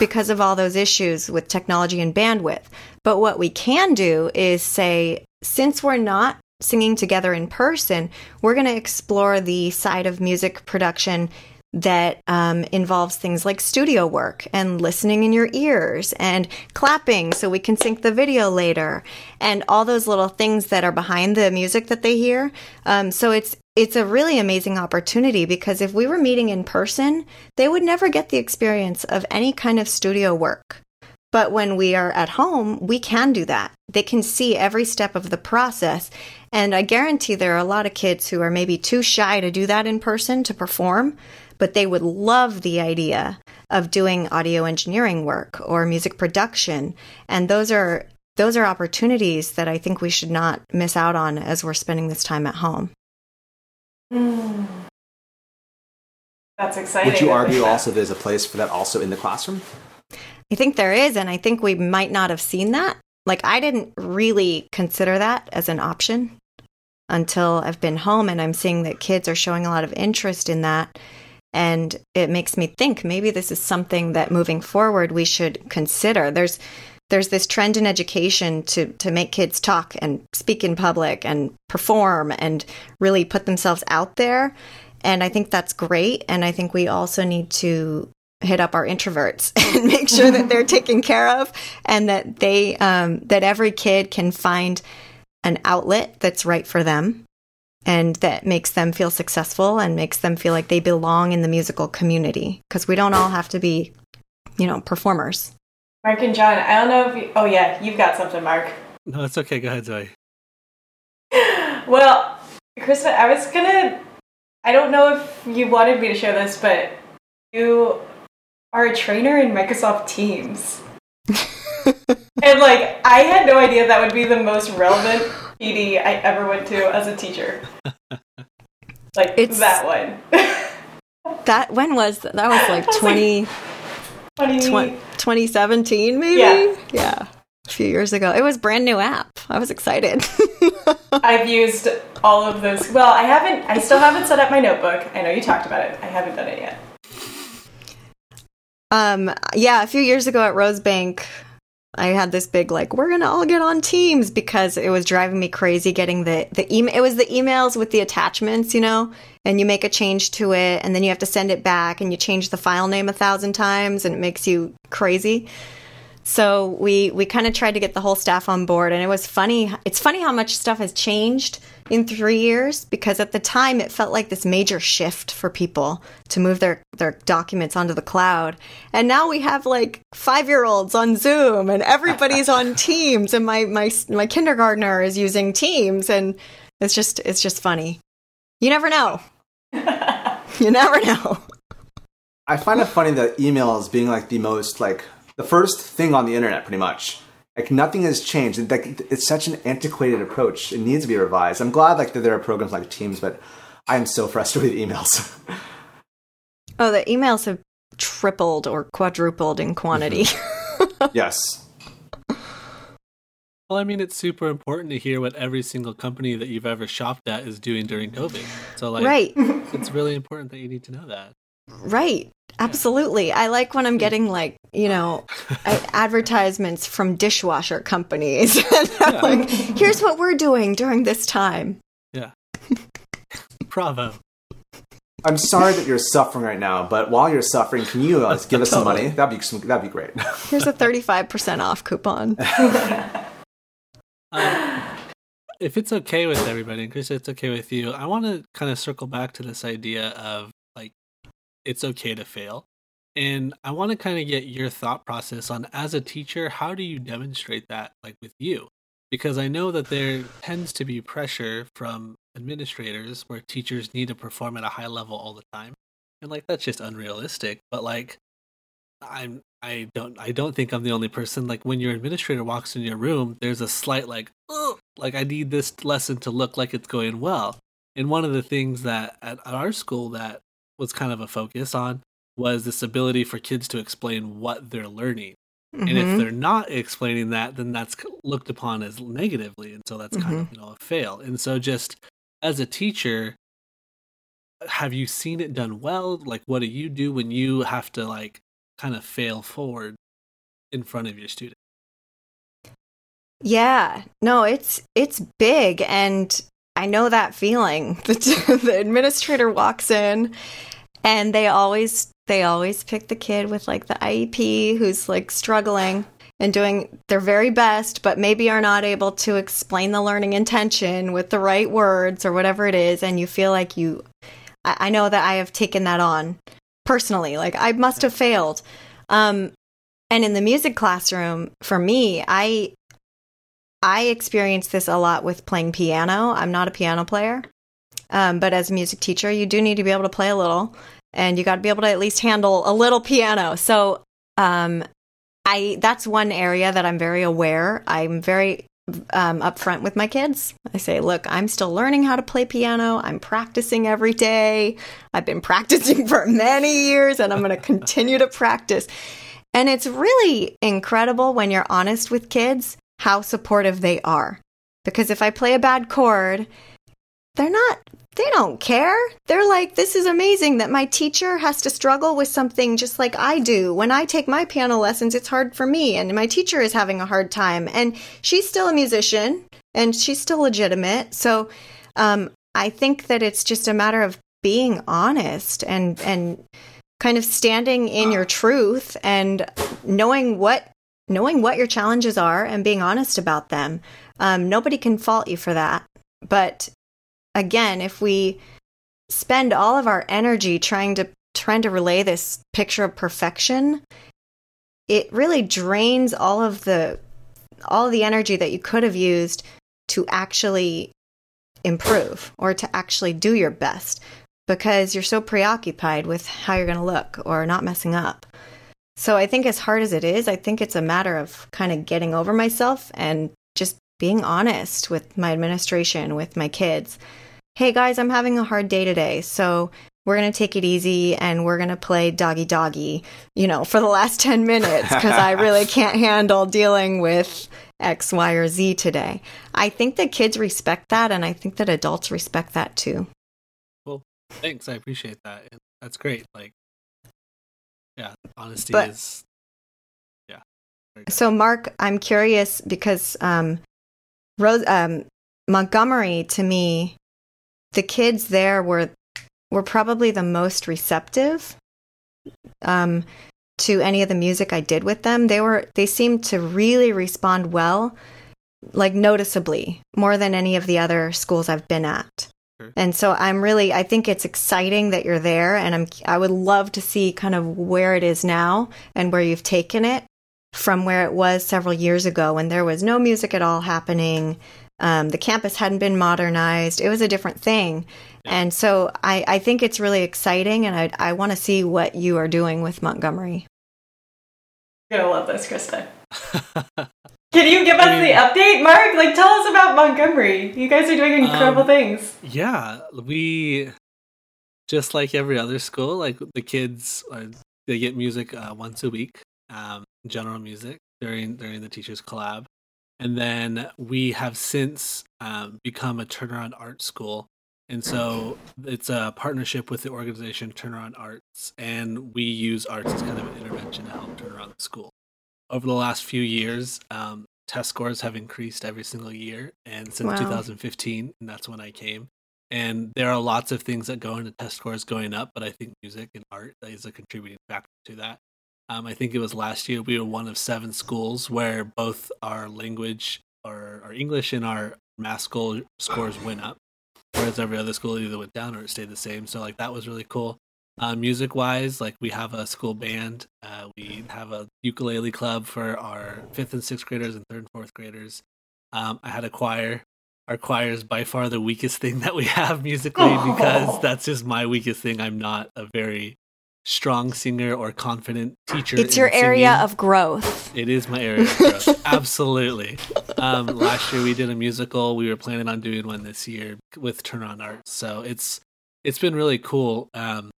because of all those issues with technology and bandwidth. But what we can do is say, since we're not singing together in person, we're going to explore the side of music production that um, involves things like studio work and listening in your ears and clapping so we can sync the video later and all those little things that are behind the music that they hear. Um, so it's it's a really amazing opportunity because if we were meeting in person, they would never get the experience of any kind of studio work. But when we are at home, we can do that. They can see every step of the process. And I guarantee there are a lot of kids who are maybe too shy to do that in person to perform but they would love the idea of doing audio engineering work or music production. And those are those are opportunities that I think we should not miss out on as we're spending this time at home. Mm. That's exciting. Would you argue also there's a place for that also in the classroom? I think there is, and I think we might not have seen that. Like, I didn't really consider that as an option until I've been home and I'm seeing that kids are showing a lot of interest in that. And it makes me think maybe this is something that moving forward we should consider. There's there's this trend in education to to make kids talk and speak in public and perform and really put themselves out there and i think that's great and i think we also need to hit up our introverts and make sure that they're taken care of and that they um, that every kid can find an outlet that's right for them and that makes them feel successful and makes them feel like they belong in the musical community because we don't all have to be you know performers Mark and John, I don't know if you, oh yeah, you've got something, Mark. No, it's okay. Go ahead, Zoe. Well, Krista, I was gonna. I don't know if you wanted me to share this, but you are a trainer in Microsoft Teams. and like, I had no idea that would be the most relevant PD I ever went to as a teacher. Like It's- that one. that when was that, that was like 20 Funny. Twen- 2017 maybe Yeah. yeah a few years ago it was brand new app i was excited I've used all of those. Well, I haven't. I still haven't set up my notebook. I know you talked about it. I haven't done it yet. Um yeah a few years ago at rosebank i had this big like we're gonna all get on teams because it was driving me crazy getting the the email it was the emails with the attachments you know and you make a change to it and then you have to send it back and you change the file name a thousand times and it makes you crazy So we we kind of tried to get the whole staff on board, and it was funny. It's funny how much stuff has changed in three years because at the time it felt like this major shift for people to move their their documents onto the cloud, and now we have like five year olds on Zoom, and everybody's on Teams, and my my my kindergartner is using Teams, and it's just it's just funny. You never know. you never know. I find it funny that emails being like the most like the first thing on the internet, pretty much. Like nothing has changed. It- Like it's such an antiquated approach. It needs to be revised. I'm glad like that there are programs like Teams, but I am so frustrated with emails. Oh, the emails have tripled or quadrupled in quantity. Mm-hmm. yes. Well, I mean, it's super important to hear what every single company that you've ever shopped at is doing during COVID. So, like, right. it's really important that you need to know that. Right. Absolutely. I like when I'm getting like, you know, advertisements from dishwasher companies. and I'm Yeah. like, here's what we're doing during this time. Yeah. Bravo. I'm sorry that you're suffering right now, but while you're suffering, can you uh, give us some money? That'd be that'd be great. Here's a 35% off coupon. Um, if it's okay with everybody, and Chris, it's okay with you, I want to kind of circle back to this idea of like, it's okay to fail. And I want to kind of get your thought process on as a teacher, how do you demonstrate that like with you? Because I know that there tends to be pressure from administrators where teachers need to perform at a high level all the time. And like that's just unrealistic. But like I'm I don't I don't think I'm the only person. Like when your administrator walks in your room, there's a slight like, like I need this lesson to look like it's going well. And one of the things that at, at our school that was kind of a focus on was this ability for kids to explain what they're learning. And if Mhm. they're not explaining that, then that's looked upon as negatively, and so that's kind of you know a fail. And so, just as a teacher, have you seen it done well? Like, what do you do when you have to like kind of fail forward in front of your student? Yeah, no, it's it's big, and I know that feeling. The, the administrator walks in, and they always they always pick the kid with like the IEP who's like struggling and doing their very best, but maybe are not able to explain the learning intention with the right words or whatever it is, and you feel like you. I, I know that I have taken that on personally. Like I must have failed. Um, and in the music classroom, for me, I I experience this a lot with playing piano. I'm not a piano player, um, but as a music teacher, you do need to be able to play a little, and you got to be able to at least handle a little piano. So, um, I that's one area that I'm very aware. I'm very um, upfront with my kids. I say, look, I'm still learning how to play piano. I'm practicing every day. I've been practicing for many years, and I'm going to continue to practice. And it's really incredible when you're honest with kids how supportive they are. Because if I play a bad chord they're not they don't care. They're like, this is amazing that my teacher has to struggle with something just like I do. When I take my piano lessons, it's hard for me, and my teacher is having a hard time. And she's still a musician and she's still legitimate. So um, I think that it's just a matter of being honest and, and kind of standing in your truth and knowing what knowing what your challenges are and being honest about them. Um, nobody can fault you for that. But again, if we spend all of our energy trying to trying to relay this picture of perfection, it really drains all of the all of the energy that you could have used to actually improve or to actually do your best because you're so preoccupied with how you're going to look or not messing up. So I think as hard as it is, I think it's a matter of kind of getting over myself and just being honest with my administration, with my kids. Hey guys, I'm having a hard day today. So we're going to take it easy and we're going to play doggy doggy, you know, for the last 10 minutes because I really can't handle dealing with X, Y, or Z today. I think that kids respect that and I think that adults respect that too. Well, thanks. I appreciate that. That's great. Like, yeah, honesty But- is, yeah. So, Mark, I'm curious because um, Rose, um, Montgomery, to me, the kids there were were probably the most receptive um, to any of the music I did with them. They were they seemed to really respond well, like noticeably more than any of the other schools I've been at. And so I'm really I think it's exciting that you're there and I'm I would love to see kind of where it is now and where you've taken it from where it was several years ago when there was no music at all happening. Um, the campus hadn't been modernized. It was a different thing. And so I, I think it's really exciting and I, I want to see what you are doing with Montgomery. You're gonna love this, Krista. Can you give us I mean- the update, Mark? Like, tell us about Montgomery. You guys are doing incredible Um, things. yeah, we just like every other school, like the kids, are, they get music uh, once a week, um, general music during during the teachers collab, and then we have since um, become a turnaround art school, and so it's a partnership with the organization Turnaround Arts, and we use arts as kind of an intervention to help turn around the school. Over the last few years, um, test scores have increased every single year, and since Wow. 2015, and that's when I came. And there are lots of things that go into test scores going up, but I think music and art is a contributing factor to that. Um, I think it was last year we were one of seven schools where both our language, our, our English, and our math school scores went up, whereas every other school either went down or it stayed the same. So like that was really cool. Uh, music wise, like we have a school band, uh, we have a ukulele club for our fifth and sixth graders and third and fourth graders. Um, I had a choir. Our choir is by far the weakest thing that we have musically because that's just my weakest thing. I'm not a very strong singer or confident teacher. It's your area of growth. It is my area of growth. Absolutely. Um, last year we did a musical. We were planning on doing one this year with Turnaround Arts. So it's it's been really cool um,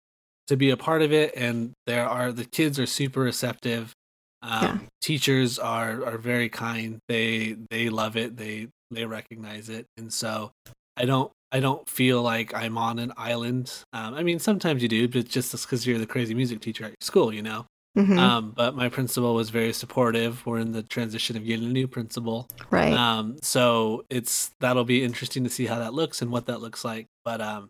to be a part of it. And there are the kids are super receptive. Um, Yeah. Teachers are are very kind. They they love it. They they recognize it. And so I don't I don't feel like I'm on an island. Um, I mean, sometimes you do, but just because you're the crazy music teacher at your school, you know. Mhm, Um, but my principal was very supportive. We're in the transition of getting a new principal. right. Um, so it's that'll be interesting to see how that looks and what that looks like. But um,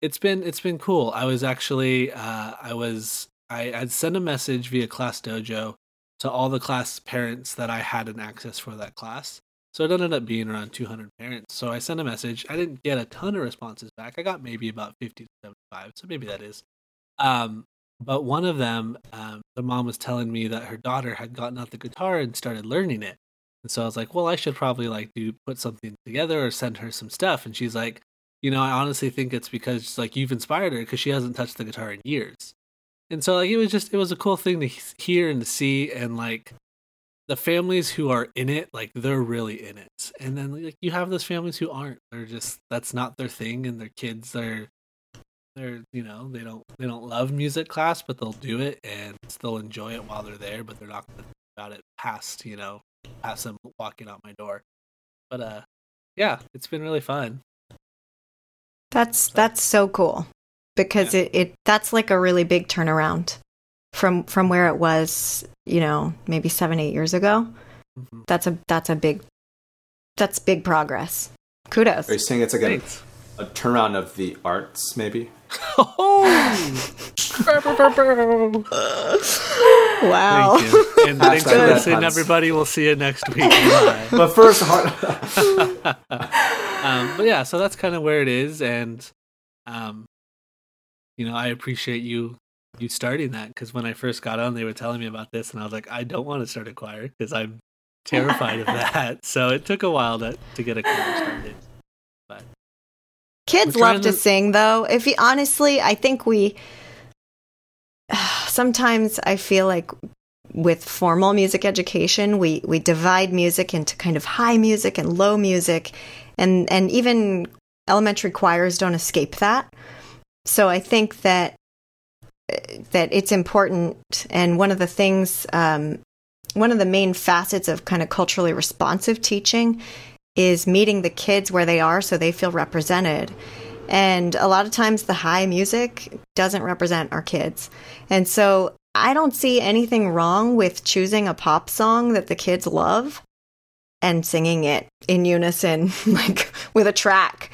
it's been it's been cool. I was actually uh, I was I I'd sent a message via Class Dojo to all the class parents that I had an access for that class. So it ended up being around 200 parents. So I sent a message. I didn't get a ton of responses back. I got maybe about 50 to 75. So maybe that is. Um, but one of them, um, the mom was telling me that her daughter had gotten out the guitar and started learning it. And so I was like, well, I should probably like do put something together or send her some stuff. And she's like, you know, I honestly think it's because like you've inspired her because she hasn't touched the guitar in years. And so like it was just it was a cool thing to hear and to see and like the families who are in it like they're really in it. And then like you have those families who aren't. They're just that's not their thing and their kids are they're you know they don't they don't love music class but they'll do it and still enjoy it while they're there but they're not to think about it past you know past them walking out my door but uh yeah it's been really fun That's that's so cool because it, it that's like a really big turnaround from from where it was, you know, maybe seven eight years ago. Mhm. That's a that's a big that's big progress. Kudos. Are you saying it's like a, a turnaround of the arts, maybe? Wow. Thank you. And thanks for listening, everybody. We'll see you next week. But first, hard- um, but yeah, so that's kind of where it is, and um, you know, I appreciate you you starting that because when I first got on, they were telling me about this, and I was like, I don't want to start a choir because I'm terrified of that. So it took a while to to get a choir started. But Kids love to to- sing though. If you honestly, I think we sometimes I feel like with formal music education, we we divide music into kind of high music and low music and and even elementary choirs don't escape that. So I think that that it's important and one of the things um, one of the main facets of kind of culturally responsive teaching is meeting the kids where they are so they feel represented. And a lot of times the high music doesn't represent our kids. And so I don't see anything wrong with choosing a pop song that the kids love and singing it in unison, like with a track.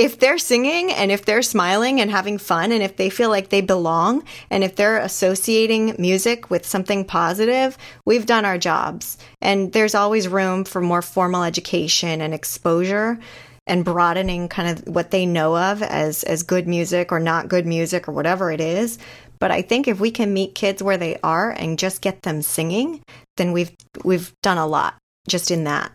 If they're singing and if they're smiling and having fun and if they feel like they belong and if they're associating music with something positive, we've done our jobs. And there's always room for more formal education and exposure and broadening kind of what they know of as as good music or not good music or whatever it is. But I think if we can meet kids where they are and just get them singing, then we've we've done a lot just in that.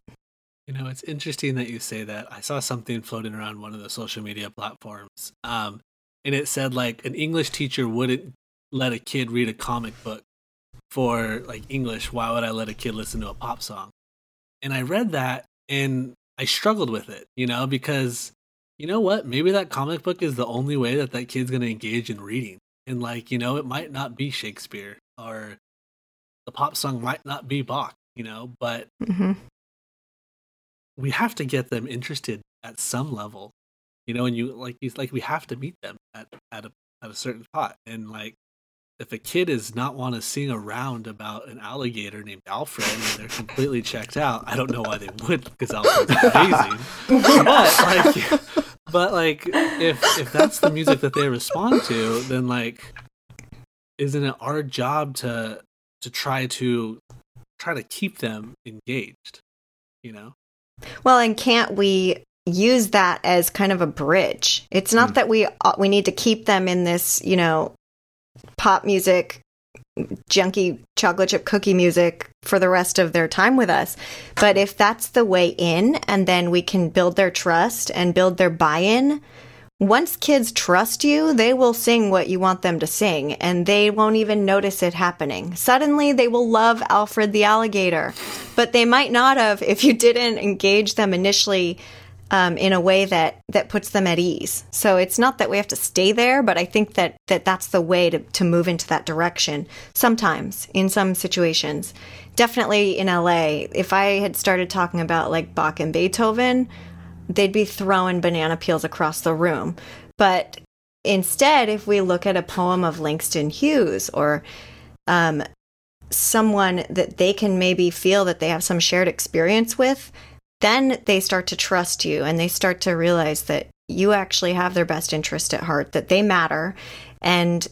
You know, it's interesting that you say that. I saw something floating around one of the social media platforms, um, and it said like an English teacher wouldn't let a kid read a comic book for like English. Why would I let a kid listen to a pop song? And I read that and I struggled with it, you know, because you know what? Maybe that comic book is the only way that that kid's going to engage in reading. And like, you know, it might not be Shakespeare or the pop song might not be Bach, you know, but hmm we have to get them interested at some level you know and you like you like we have to meet them at at a at a certain spot and like if a kid is not want to sing around about an alligator named Alfred and they're completely checked out, I don't know why they would because Alfred's amazing. but like, but like, if if that's the music that they respond to, then like, isn't it our job to to try to try to keep them engaged? You know. Well, and can't we use that as kind of a bridge? It's not that we uh, we need to keep them in this, you know, pop music, junky chocolate chip cookie music for the rest of their time with us. But if that's the way in, and then we can build their trust and build their buy-in. Once kids trust you, they will sing what you want them to sing and they won't even notice it happening. Suddenly they will love Alfred the alligator, but they might not have if you didn't engage them initially um, in a way that, that puts them at ease. So it's not that we have to stay there, but I think that, that that's the way to, to move into that direction. Sometimes, in some situations. Definitely in LA, if I had started talking about like Bach and Beethoven, they'd be throwing banana peels across the room. But instead, if we look at a poem of Langston Hughes or um, someone that they can maybe feel that they have some shared experience with, then they start to trust you and they start to realize that you actually have their best interest at heart, that they matter. And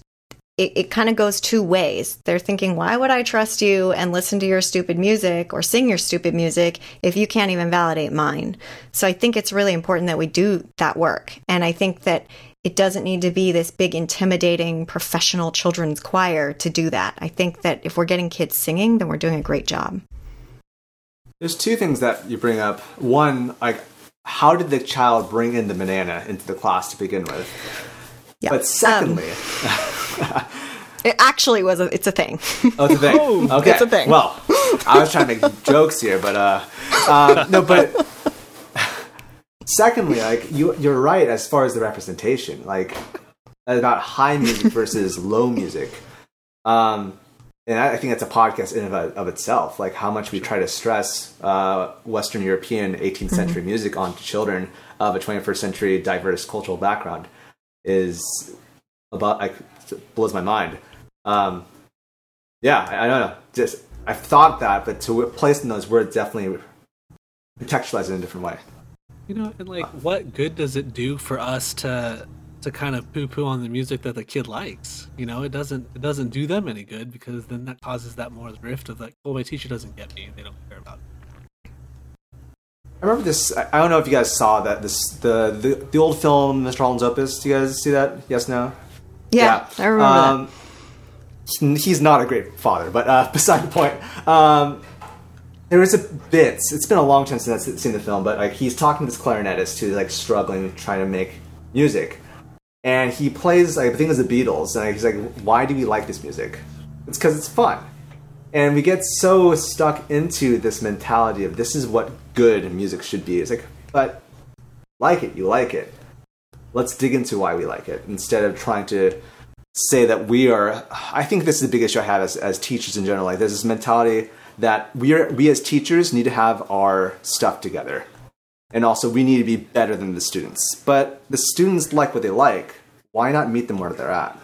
it, it kind of goes two ways. They're thinking, why would I trust you and listen to your stupid music or sing your stupid music if you can't even validate mine? So I think it's really important that we do that work. And I think that it doesn't need to be this big, intimidating professional children's choir to do that. I think that if we're getting kids singing, then we're doing a great job. There's two things that you bring up. One, like, how did the child bring in the banana into the class to begin with? Yeah. But secondly, It actually was a, it's a thing. oh, it's a thing. okay, it's a thing. Well, I was trying to make jokes here, but uh, uh, no, but secondly, like you, you're right as far as the representation, like about high music versus low music. Um, and I think that's a podcast in of, of itself. Like how much we try to stress uh, Western European 18th century mm-hmm. music onto children of a 21st century diverse cultural background is about like blows my mind. Um, yeah, I, I, don't know. Just I've thought that, but to place in those words definitely contextualize it in a different way. You know, and like, what good does it do for us to to kind of poo poo on the music that the kid likes? You know, it doesn't it doesn't do them any good because then that causes that more rift of like, well, my teacher doesn't get me, they don't care about. It. I remember this. I don't know if you guys saw that. This the the, the old film Mr. Holland's Opus. Do you guys see that? Yes, no. Yeah, yeah. I remember um, that. He's not a great father, but uh, beside the point. Um, there was a bit. It's been a long time since I've seen the film, but like he's talking to this clarinetist who's like struggling trying to make music, and he plays like I think it's the Beatles, and he's like, "Why do we like this music? It's because it's fun." And we get so stuck into this mentality of this is what good music should be. It's like, but like it, you like it. Let's dig into why we like it instead of trying to say that we are. I think this is the big issue I have as, as teachers in general. Like, there's this mentality that we are we as teachers need to have our stuff together and also we need to be better than the students but the students like what they like why not meet them where they're at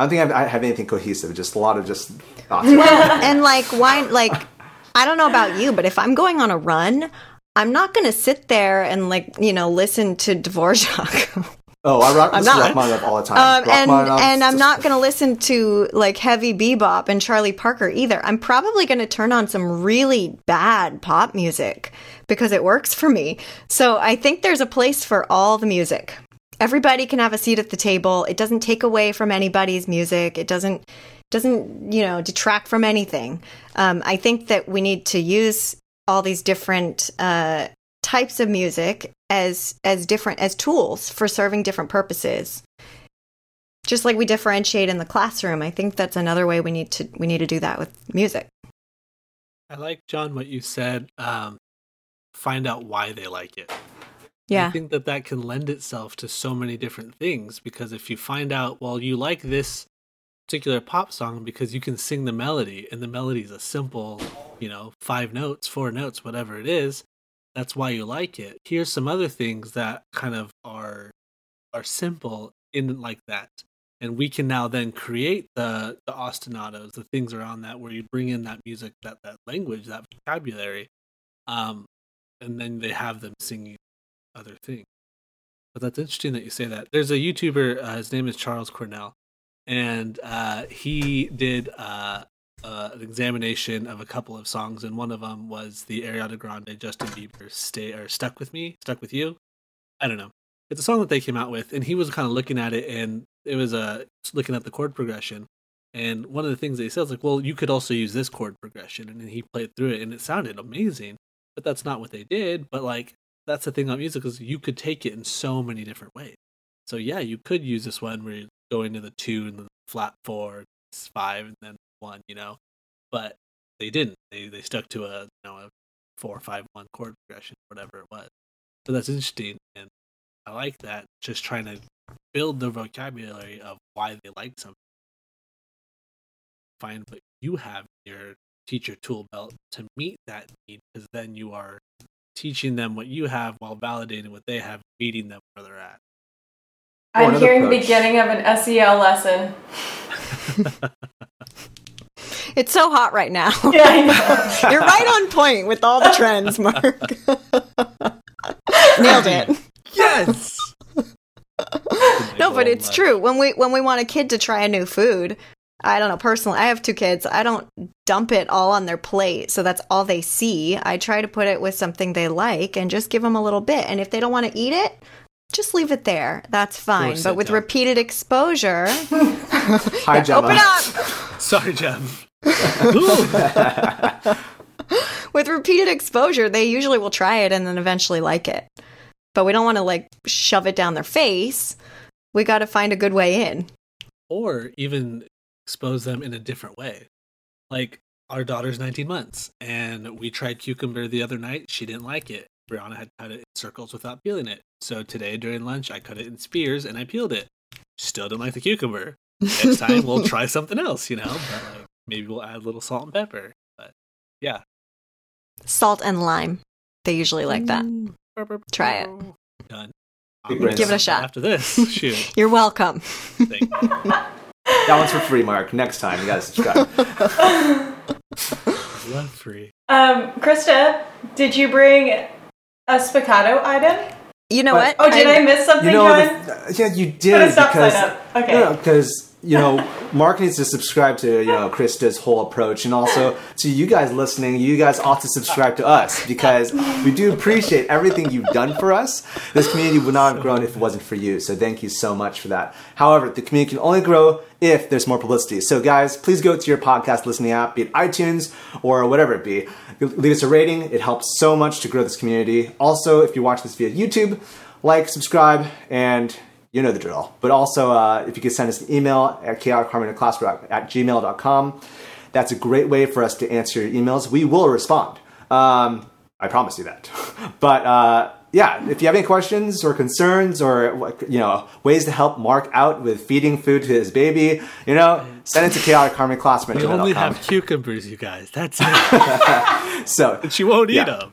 i don't think i have anything cohesive just a lot of just thoughts well and like why like i don't know about you but if i'm going on a run i'm not going to sit there and like you know listen to dvorak Oh, I rock, I'm not, Rachmaninoff all the time. Um, and and I'm not going to listen to like heavy bebop and Charlie Parker either. I'm probably going to turn on some really bad pop music because it works for me. So I think there's a place for all the music. Everybody can have a seat at the table. It doesn't take away from anybody's music. It doesn't doesn't you know detract from anything. Um, I think that we need to use all these different uh, types of music as as different as tools for serving different purposes just like we differentiate in the classroom i think that's another way we need to we need to do that with music i like john what you said um, find out why they like it yeah i think that that can lend itself to so many different things because if you find out well you like this particular pop song because you can sing the melody and the melody is a simple you know five notes four notes whatever it is that's why you like it. Here's some other things that kind of are are simple in like that. And we can now then create the the ostinatos, the things around that where you bring in that music, that that language, that vocabulary. Um and then they have them singing other things. But that's interesting that you say that. There's a YouTuber, uh, his name is Charles Cornell, and uh, he did uh, uh, an examination of a couple of songs, and one of them was the Ariana Grande Justin Bieber "Stay" or "Stuck with Me," "Stuck with You." I don't know. It's a song that they came out with, and he was kind of looking at it, and it was uh, looking at the chord progression. And one of the things that he says, like, well, you could also use this chord progression, and he played through it, and it sounded amazing. But that's not what they did. But like, that's the thing about music is you could take it in so many different ways. So yeah, you could use this one where you go into the two and the flat four, five, and then one, you know, but they didn't. They they stuck to a you know a four five one chord progression, whatever it was. So that's interesting, and I like that. Just trying to build the vocabulary of why they like something. Find what you have in your teacher tool belt to meet that need, because then you are teaching them what you have while validating what they have, meeting them where they're at. I'm hearing the beginning of an SEL lesson. It's so hot right now. Yeah, I know. You're right on point with all the trends, Mark. Nailed it. Yes. no, but it's true. When we when we want a kid to try a new food, I don't know personally. I have two kids. I don't dump it all on their plate, so that's all they see. I try to put it with something they like and just give them a little bit. And if they don't want to eat it, just leave it there. That's fine. But with down. repeated exposure, Hi, Gemma. Open up. Sorry, Jem. With repeated exposure, they usually will try it and then eventually like it. But we don't want to like shove it down their face. We got to find a good way in. Or even expose them in a different way. Like our daughter's 19 months and we tried cucumber the other night. She didn't like it. Brianna had cut it in circles without peeling it. So today during lunch, I cut it in spears and I peeled it. Still didn't like the cucumber. next time we'll try something else, you know. But like maybe we'll add a little salt and pepper. But yeah, Salt and lime. They usually like that. Mm. Try it. Done. Big I'm gonna brains. Give it a shot. after this. Shoot. You're welcome. Thank you. That one's for free, Mark. Next time, you gotta subscribe. Love free. Um, Krista, did you bring a spiccato item? You know What? what? Oh, did I, miss something, you know, John? the, yeah, you Put a did stop sign because up. Okay. no, because you know, Mark needs to subscribe to you know Krista's whole approach, and also to you guys listening, you guys ought to subscribe to us because we do appreciate everything you've done for us. This community would not have grown if it wasn't for you. So thank you so much for that. However, the community can only grow if there's more publicity. So guys, please go to your podcast listening app, be it iTunes or whatever it be. Leave us a rating. It helps so much to grow this community. Also, if you watch this via YouTube, like, subscribe, and you know the drill. But also, uh, if you could send us an email at chaoticharmonyclassroom at gmail.com, that's a great way for us to answer your emails. We will respond. Um, I promise you that. but uh, yeah, if you have any questions or concerns or you know ways to help Mark out with feeding food to his baby, you know, send it to chaoticharmonyclassroom at We only have cucumbers, you guys. That's it. So she won't eat Yeah. them.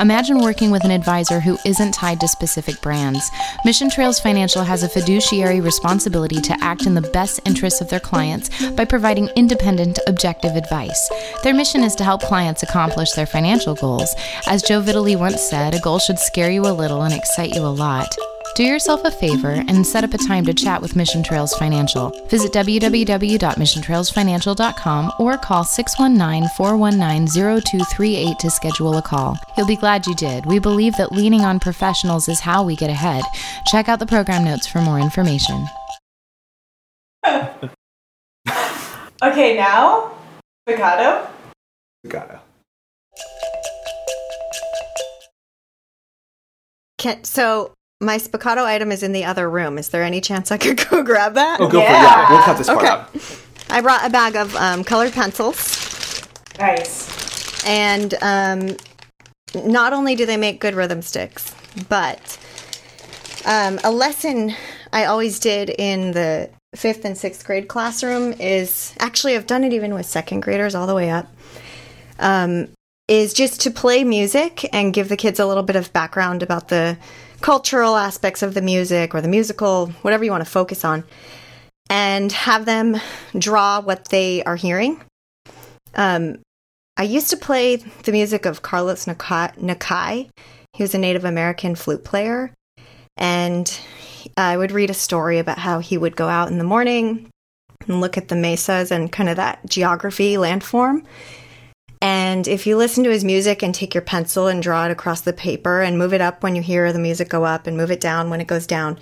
Imagine working with an advisor who isn't tied to specific brands. Mission Trails Financial has a fiduciary responsibility to act in the best interests of their clients by providing independent, objective advice. Their mission is to help clients accomplish their financial goals. As Joe Vitale once said, a goal should scare you a little and excite you a lot. Do yourself a favor and set up a time to chat with Mission Trails Financial. Visit www.missiontrailsfinancial.com or call 619-419-0238 to schedule a call. You'll be glad you did. We believe that leaning on professionals is how we get ahead. Check out the program notes for more information. Okay, now spiccato. gotta. Can, so my spiccato item is in the other room. Is there any chance I could go grab that? Oh, go for it. Yeah. Yeah, we'll cut this part Okay. out. I brought a bag of um, colored pencils, Nice. and um, not only do they make good rhythm sticks, but um, a lesson I always did in the fifth and sixth grade classroom is actually I've done it even with second graders all the way up. Um, is just to play music and give the kids a little bit of background about the cultural aspects of the music or the musical, whatever you want to focus on, and have them draw what they are hearing. Um, I used to play the music of Carlos Nakai. Nakai. He was a Native American flute player, and I would read a story about how he would go out in the morning and look at the mesas and kind of that geography landform. And if you listen to his music and take your pencil and draw it across the paper and move it up when you hear the music go up and move it down when it goes down,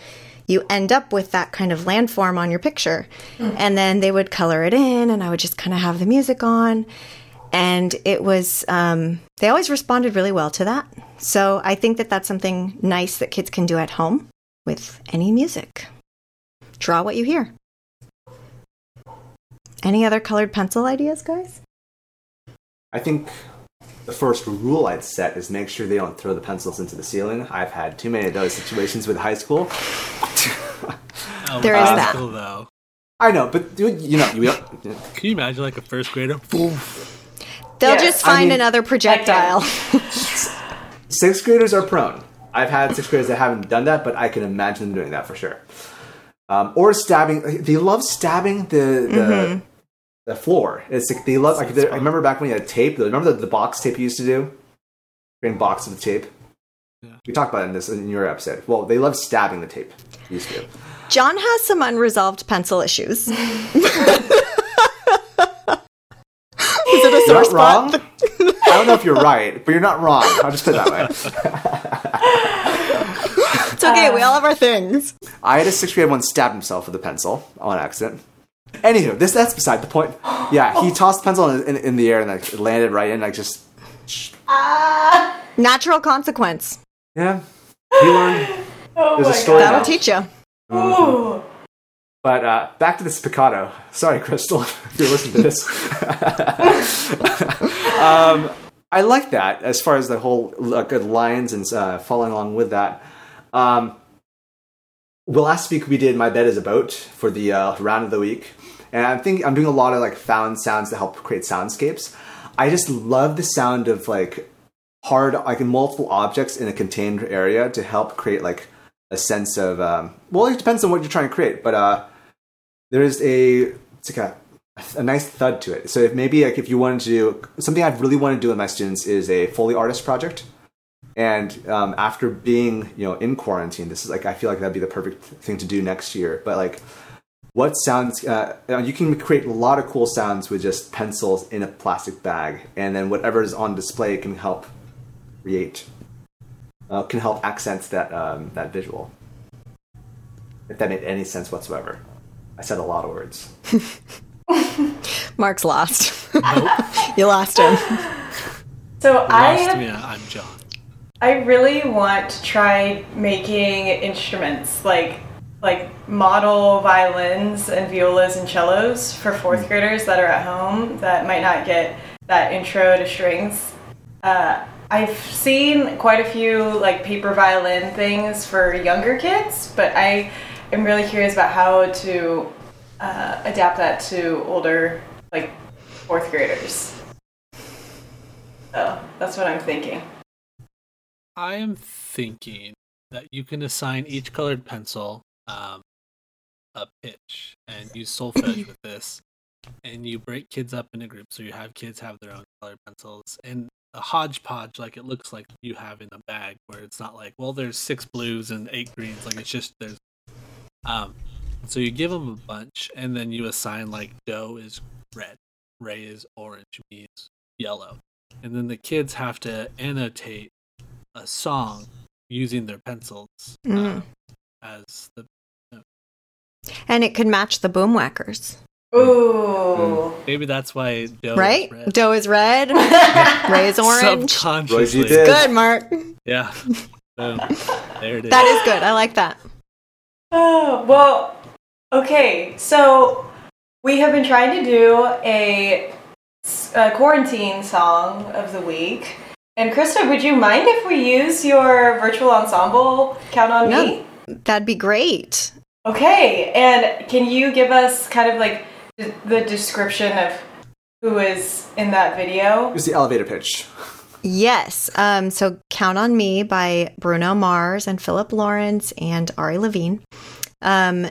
you end up with that kind of landform on your picture. And then they would color it in, and I would just kind of have the music on. And it was, um, they always responded really well to that. So I think that that's something nice that kids can do at home with any music. Draw what you hear. Any other colored pencil ideas, guys? I think the first rule I'd set is make sure they don't throw the pencils into the ceiling. I've had too many of those situations with high school. There is that's that. cool, though. I know, but dude, you know, you don't, Can you imagine like a first grader? Boom. They'll Yes. just I find mean- another projectile. sixth graders are prone. I've had sixth graders that haven't done that, but I can imagine them doing that for sure. Um, or stabbing. They love stabbing the the, the floor. It's like they love. Like, I remember back when you had tape. Remember the, the box tape you used to do? Bring box of the tape. Yeah. We talked about it in this in your episode. Well, they love stabbing the tape. Used to. John has some unresolved pencil issues. Is it a You're sore not spot? wrong. I don't know if you're right, but you're not wrong. I'll just put it that way. It's okay. we all have our things. I had a sixth grade one stab himself with a pencil on accident. Anywho, this that's beside the point. Yeah, he tossed the pencil in, in, in the air and like it landed right in. Like just Ah. Natural consequence. yeah, he learned. Oh There's a my story God. That'll now. teach you. Ooh. But uh, back to the spiccato. Sorry, Crystal, if you're listening to this. um, I like that as far as the whole uh, good lines and uh, following along with that. Um, well, last week we did "My Bed Is a Boat" for the uh, round of the week, and I think I'm doing a lot of like found sounds to help create soundscapes. I just love the sound of like hard, like multiple objects in a contained area to help create like a sense of um, well it depends on what you're trying to create but uh there's a it's like a, a nice thud to it. So if maybe like if you wanted to do something I've really want to do with my students is a foley artist project. And um, after being you know in quarantine this is like i feel like that'd be the perfect thing to do next year. But like what sounds uh, you can create a lot of cool sounds with just pencils in a plastic bag and then whatever is on display can help create uh, can help accent that um, that visual. If that made any sense whatsoever, I said a lot of words. Mark's lost. you lost him. So I Lost have me, I'm John. I really want to try making instruments like like model violins and violas and cellos for fourth graders that are at home that might not get that intro to strings. Uh, I've seen quite a few like paper violin things for younger kids, but I am really curious about how to uh, adapt that to older like fourth graders. So that's what I'm thinking. I am thinking that you can assign each colored pencil um, a pitch and use solfege with this. And you break kids up into groups, so you have kids have their own colored pencils and a hodgepodge, like it looks like you have in a bag, where it's not like, well, there's six blues and eight greens. Like it's just there's. Um, so you give them a bunch, and then you assign like joe is red, Re is orange, mi is yellow, and then the kids have to annotate a song using their pencils Mm. uh, as the And it could match the boomwhackers. Ooh. Mm. maybe that's why Do right? is red. Do is red, Re is orange. Subconsciously, did. Good, Mark. yeah. Boom. There it is. That is good. I like that. Oh, well, okay. So we have been trying to do a quarantine song of the week. And Krista, would you mind if we use your virtual ensemble Count on No. Me? That'd be great. Okay. And can you give us kind of like the- the description of who is in that video? Here's the elevator pitch. Yes. Um, so Count on Me by Bruno Mars and Philip Lawrence and Ari Levine. Um,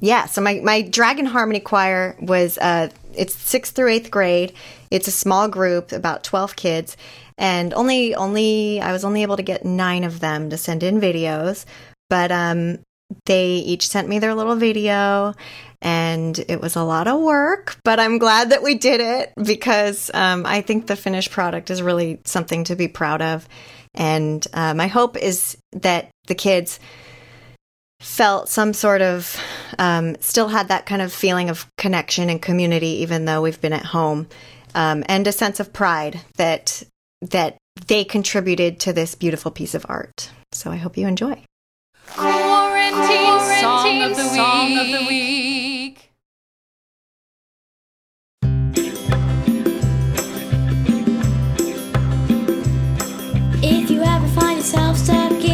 yeah, so my, my Dragon Harmony Choir was uh it's sixth through eighth grade. It's a small group, about twelve kids, and only only I was only able to get nine of them to send in videos. But um they each sent me their little video and it was a lot of work, but I'm glad that we did it because um, I think the finished product is really something to be proud of. And uh, my hope is that the kids felt some sort of, um, still had that kind of feeling of connection and community, even though we've been at home, um, and a sense of pride that that they contributed to this beautiful piece of art. So I hope you enjoy. Quarantine, song, of the, week. If you ever find yourself stuck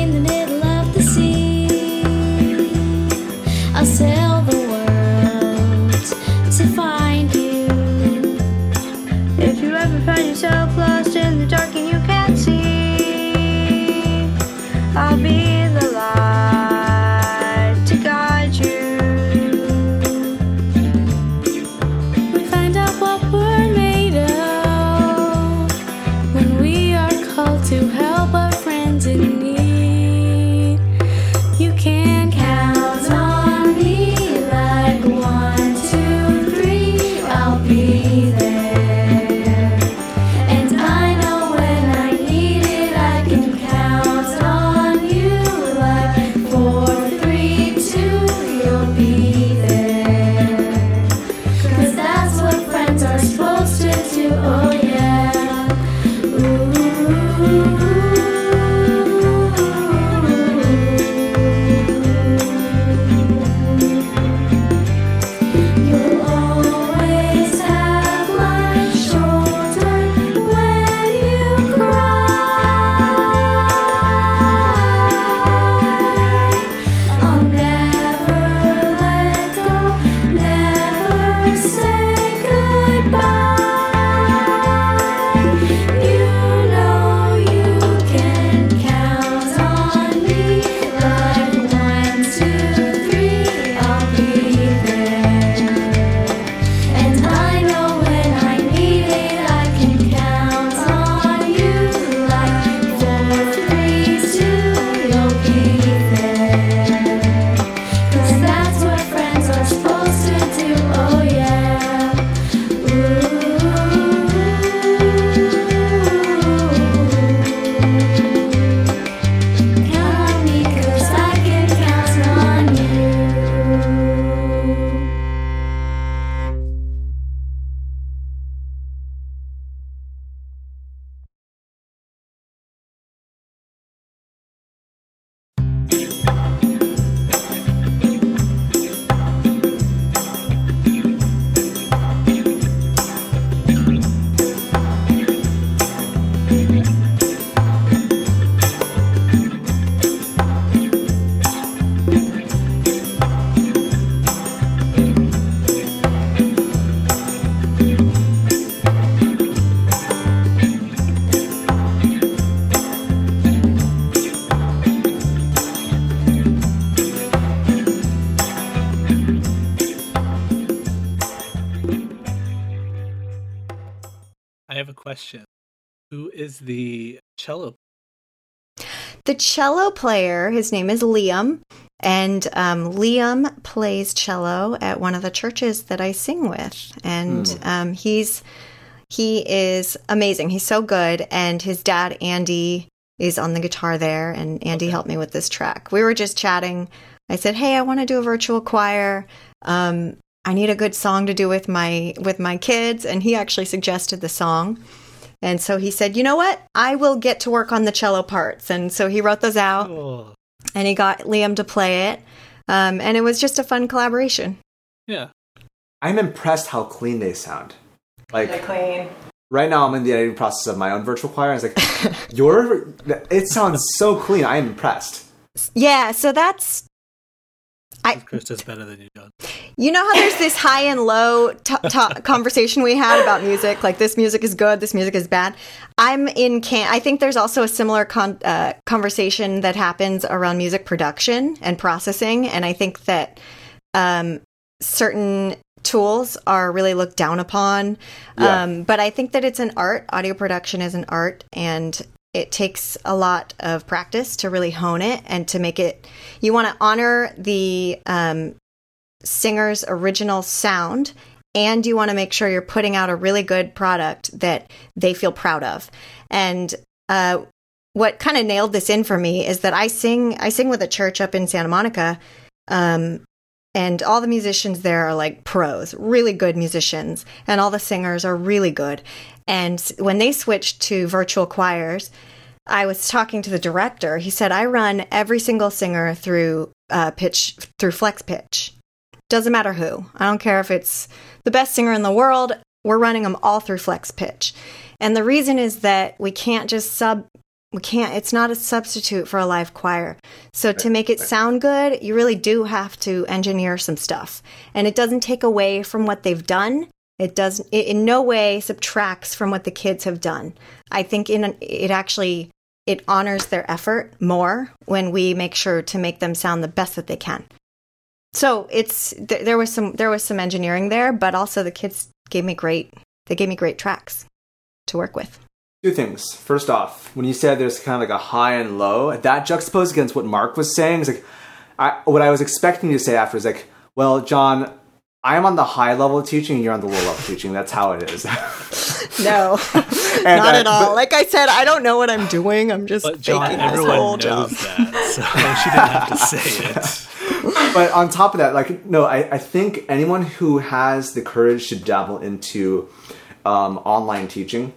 The cello player, his name is Liam, and um, Liam plays cello at one of the churches that I sing with, and um, he's he is amazing. He's so good, and his dad Andy is on the guitar there, and Andy helped me with this track. We were just chatting. I said, "Hey, I want to do a virtual choir. Um, I need a good song to do with my with my kids," and he actually suggested the song. And so he said, "You know what? I will get to work on the cello parts." And so he wrote those out, Oh, and he got Liam to play it. Um, and it was just a fun collaboration. yeah. I'm impressed how clean they sound. They're Like clean. right now, I'm in the editing process of my own virtual choir. and It's like your, it sounds so clean. I am impressed. Yeah, so that's I, Krista's better than you, John. You know how there's this high and low t- t- conversation we had about music, like this music is good, this music is bad. I'm in can. I think there's also a similar con- uh, conversation that happens around music production and processing, and I think that um, certain tools are really looked down upon. Yeah. Um, but I think that it's an art. Audio production is an art, and it takes a lot of practice to really hone it and to make it. You want to honor the um, singer's original sound, and you want to make sure you're putting out a really good product that they feel proud of. And uh, what kind of nailed this in for me is that I sing. I sing with a church up in Santa Monica. Um, and all the musicians there are like pros, really good musicians, and all the singers are really good. And when they switched to virtual choirs, I was talking to the director. He said, "I run every single singer through uh, pitch through flex pitch. Doesn't matter who. I don't care if it's the best singer in the world. We're running them all through flex pitch. And the reason is that we can't just sub. We can't. It's not a substitute for a live choir. So to make it sound good, you really do have to engineer some stuff, and it doesn't take away from what they've done. It does. It in no way subtracts from what the kids have done. I think in it actually it honors their effort more when we make sure to make them sound the best that they can. So it's th- there was some there was some engineering there, but also the kids gave me great they gave me great tracks to work with. Two things. First off, when you said there's kind of like a high and low, that juxtaposed against what Mark was saying is like, I, what I was expecting you to say after is like, well, John, I'm on the high level of teaching, and you're on the low level of teaching. That's how it is. No, And, not uh, at all. but- like I said, I don't know what I'm doing. I'm just But John, faking this everyone whole knows job. that, so she didn't have to say it. but on top of that, like no, I, I think anyone who has the courage to dabble into um, online teaching,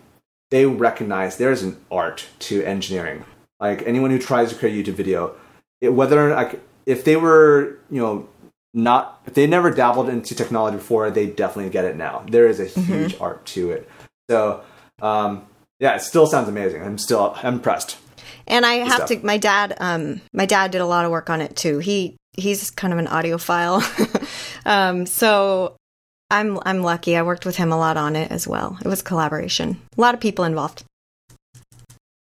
they recognize there's an art to engineering. Like anyone who tries to create a YouTube video, it, whether like if they were you know not if they never dabbled into technology before, they definitely get it now. There is a huge art to it. So um, yeah, it still sounds amazing. I'm still I'm impressed. And I have stuff. to. My dad, um, my dad did a lot of work on it too. He he's kind of an audiophile, um, so I'm I'm lucky. I worked with him a lot on it as well. It was collaboration. A lot of people involved.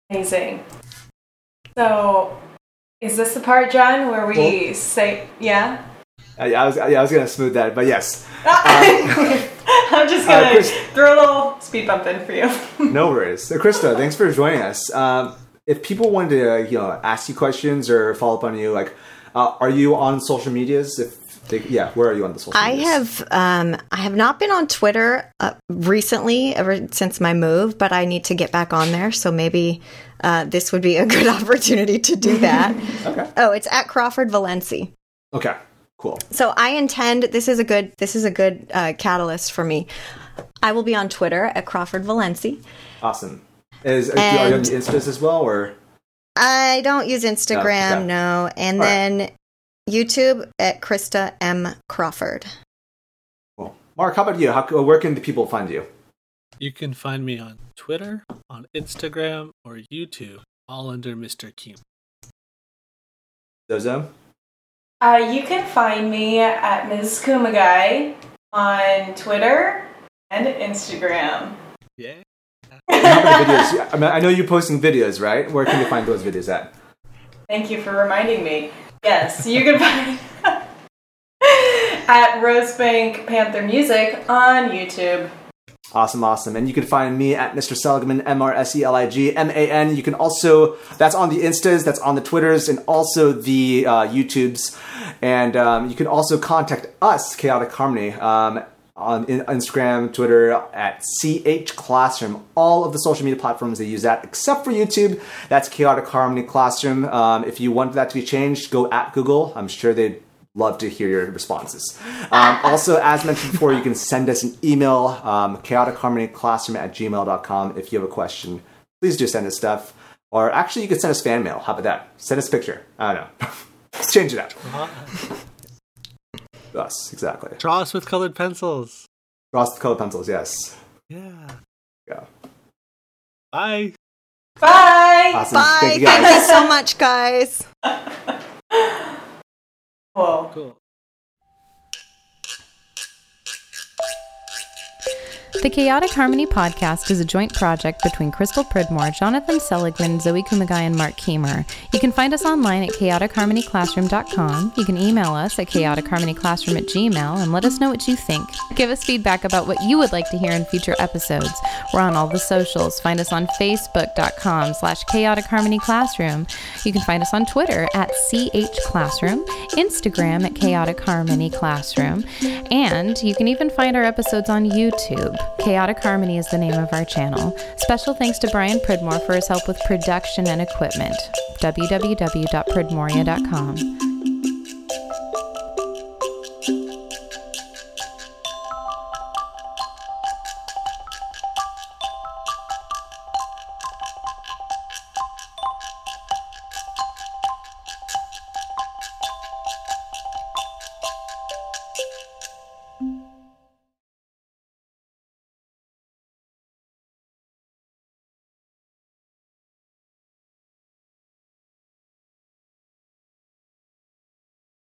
Amazing. So, is this the part, John, where we Well- say, yeah? I, I was yeah, I was gonna smooth that, but yes, I'm just Uh, gonna Chris- throw a little speed bump in for you. No worries. So, Krista, thanks for joining us. Um, if people wanted to, uh, you know, ask you questions or follow up on you, like, uh, are you on social medias? If they, yeah, where are you on the social? I medias? have um, I have not been on Twitter uh, recently, ever since my move, but I need to get back on there. So maybe uh, this would be a good opportunity to do that. Okay. Oh, it's at Crawford Valenci. Okay. Cool. So I intend this is a good this is a good uh, catalyst for me. I will be on Twitter at Crawford Valenci. Awesome. Is are you on And- Instas as well, or I don't use Instagram, okay. no, and All right. then YouTube at Krista M Crawford. cool. Mark? How about you? How, where can the people find you? You can find me on Twitter, on Instagram, or YouTube, all under Mr. Keem. Zozo. Uh, you can find me at Ms. Kumagai on Twitter and Instagram. Yeah. And how many videos? I mean, I know you're posting videos, right? Where can you find those videos at? Thank you for reminding me. Yes, you can find at Rosebank Panther Music on YouTube. Awesome, awesome. And you can find me at Mr. Seligman, M R S E L I G M A N. You can also, that's on the Instas, that's on the Twitters, and also the uh, YouTubes. And um, you can also contact us, Chaotic Harmony, um, on Instagram, Twitter, at CH Classroom. All of the social media platforms they use that, except for YouTube. That's Chaotic Harmony Classroom. Um, if you want that to be changed, go at Google. I'm sure they'd love to hear your responses. Um, also, as mentioned before, you can send us an email, um, chaoticharmonyclassroom at gmail.com if you have a question. Please do send us stuff. Or actually, you could send us fan mail. How about that? Send us a picture. I don't know. Let's change it up. Us, exactly. Draw us with colored pencils. Draw us with colored pencils, yes. Yeah. Yeah. Bye. Bye. Awesome. Bye. Thank you Thank you so much, guys. Whoa. Cool. The Chaotic Harmony podcast is a joint project between Crystal Pridmore, Jonathan Seligman, Zoe Kumagai, and Mark Keemer. You can find us online at chaoticharmonyclassroom.com. You can email us at chaoticharmonyclassroom at gmail and let us know what you think. Give us feedback about what you would like to hear in future episodes. We're on all the socials. Find us on facebook.com slash chaotic harmony classroom. You can find us on Twitter at CH Classroom, Instagram at chaotic harmony classroom, and you can even find our episodes on YouTube. Chaotic Harmony is the name of our channel. Special thanks to Brian Pridmore for his help with production and equipment. www.pridmoria.com.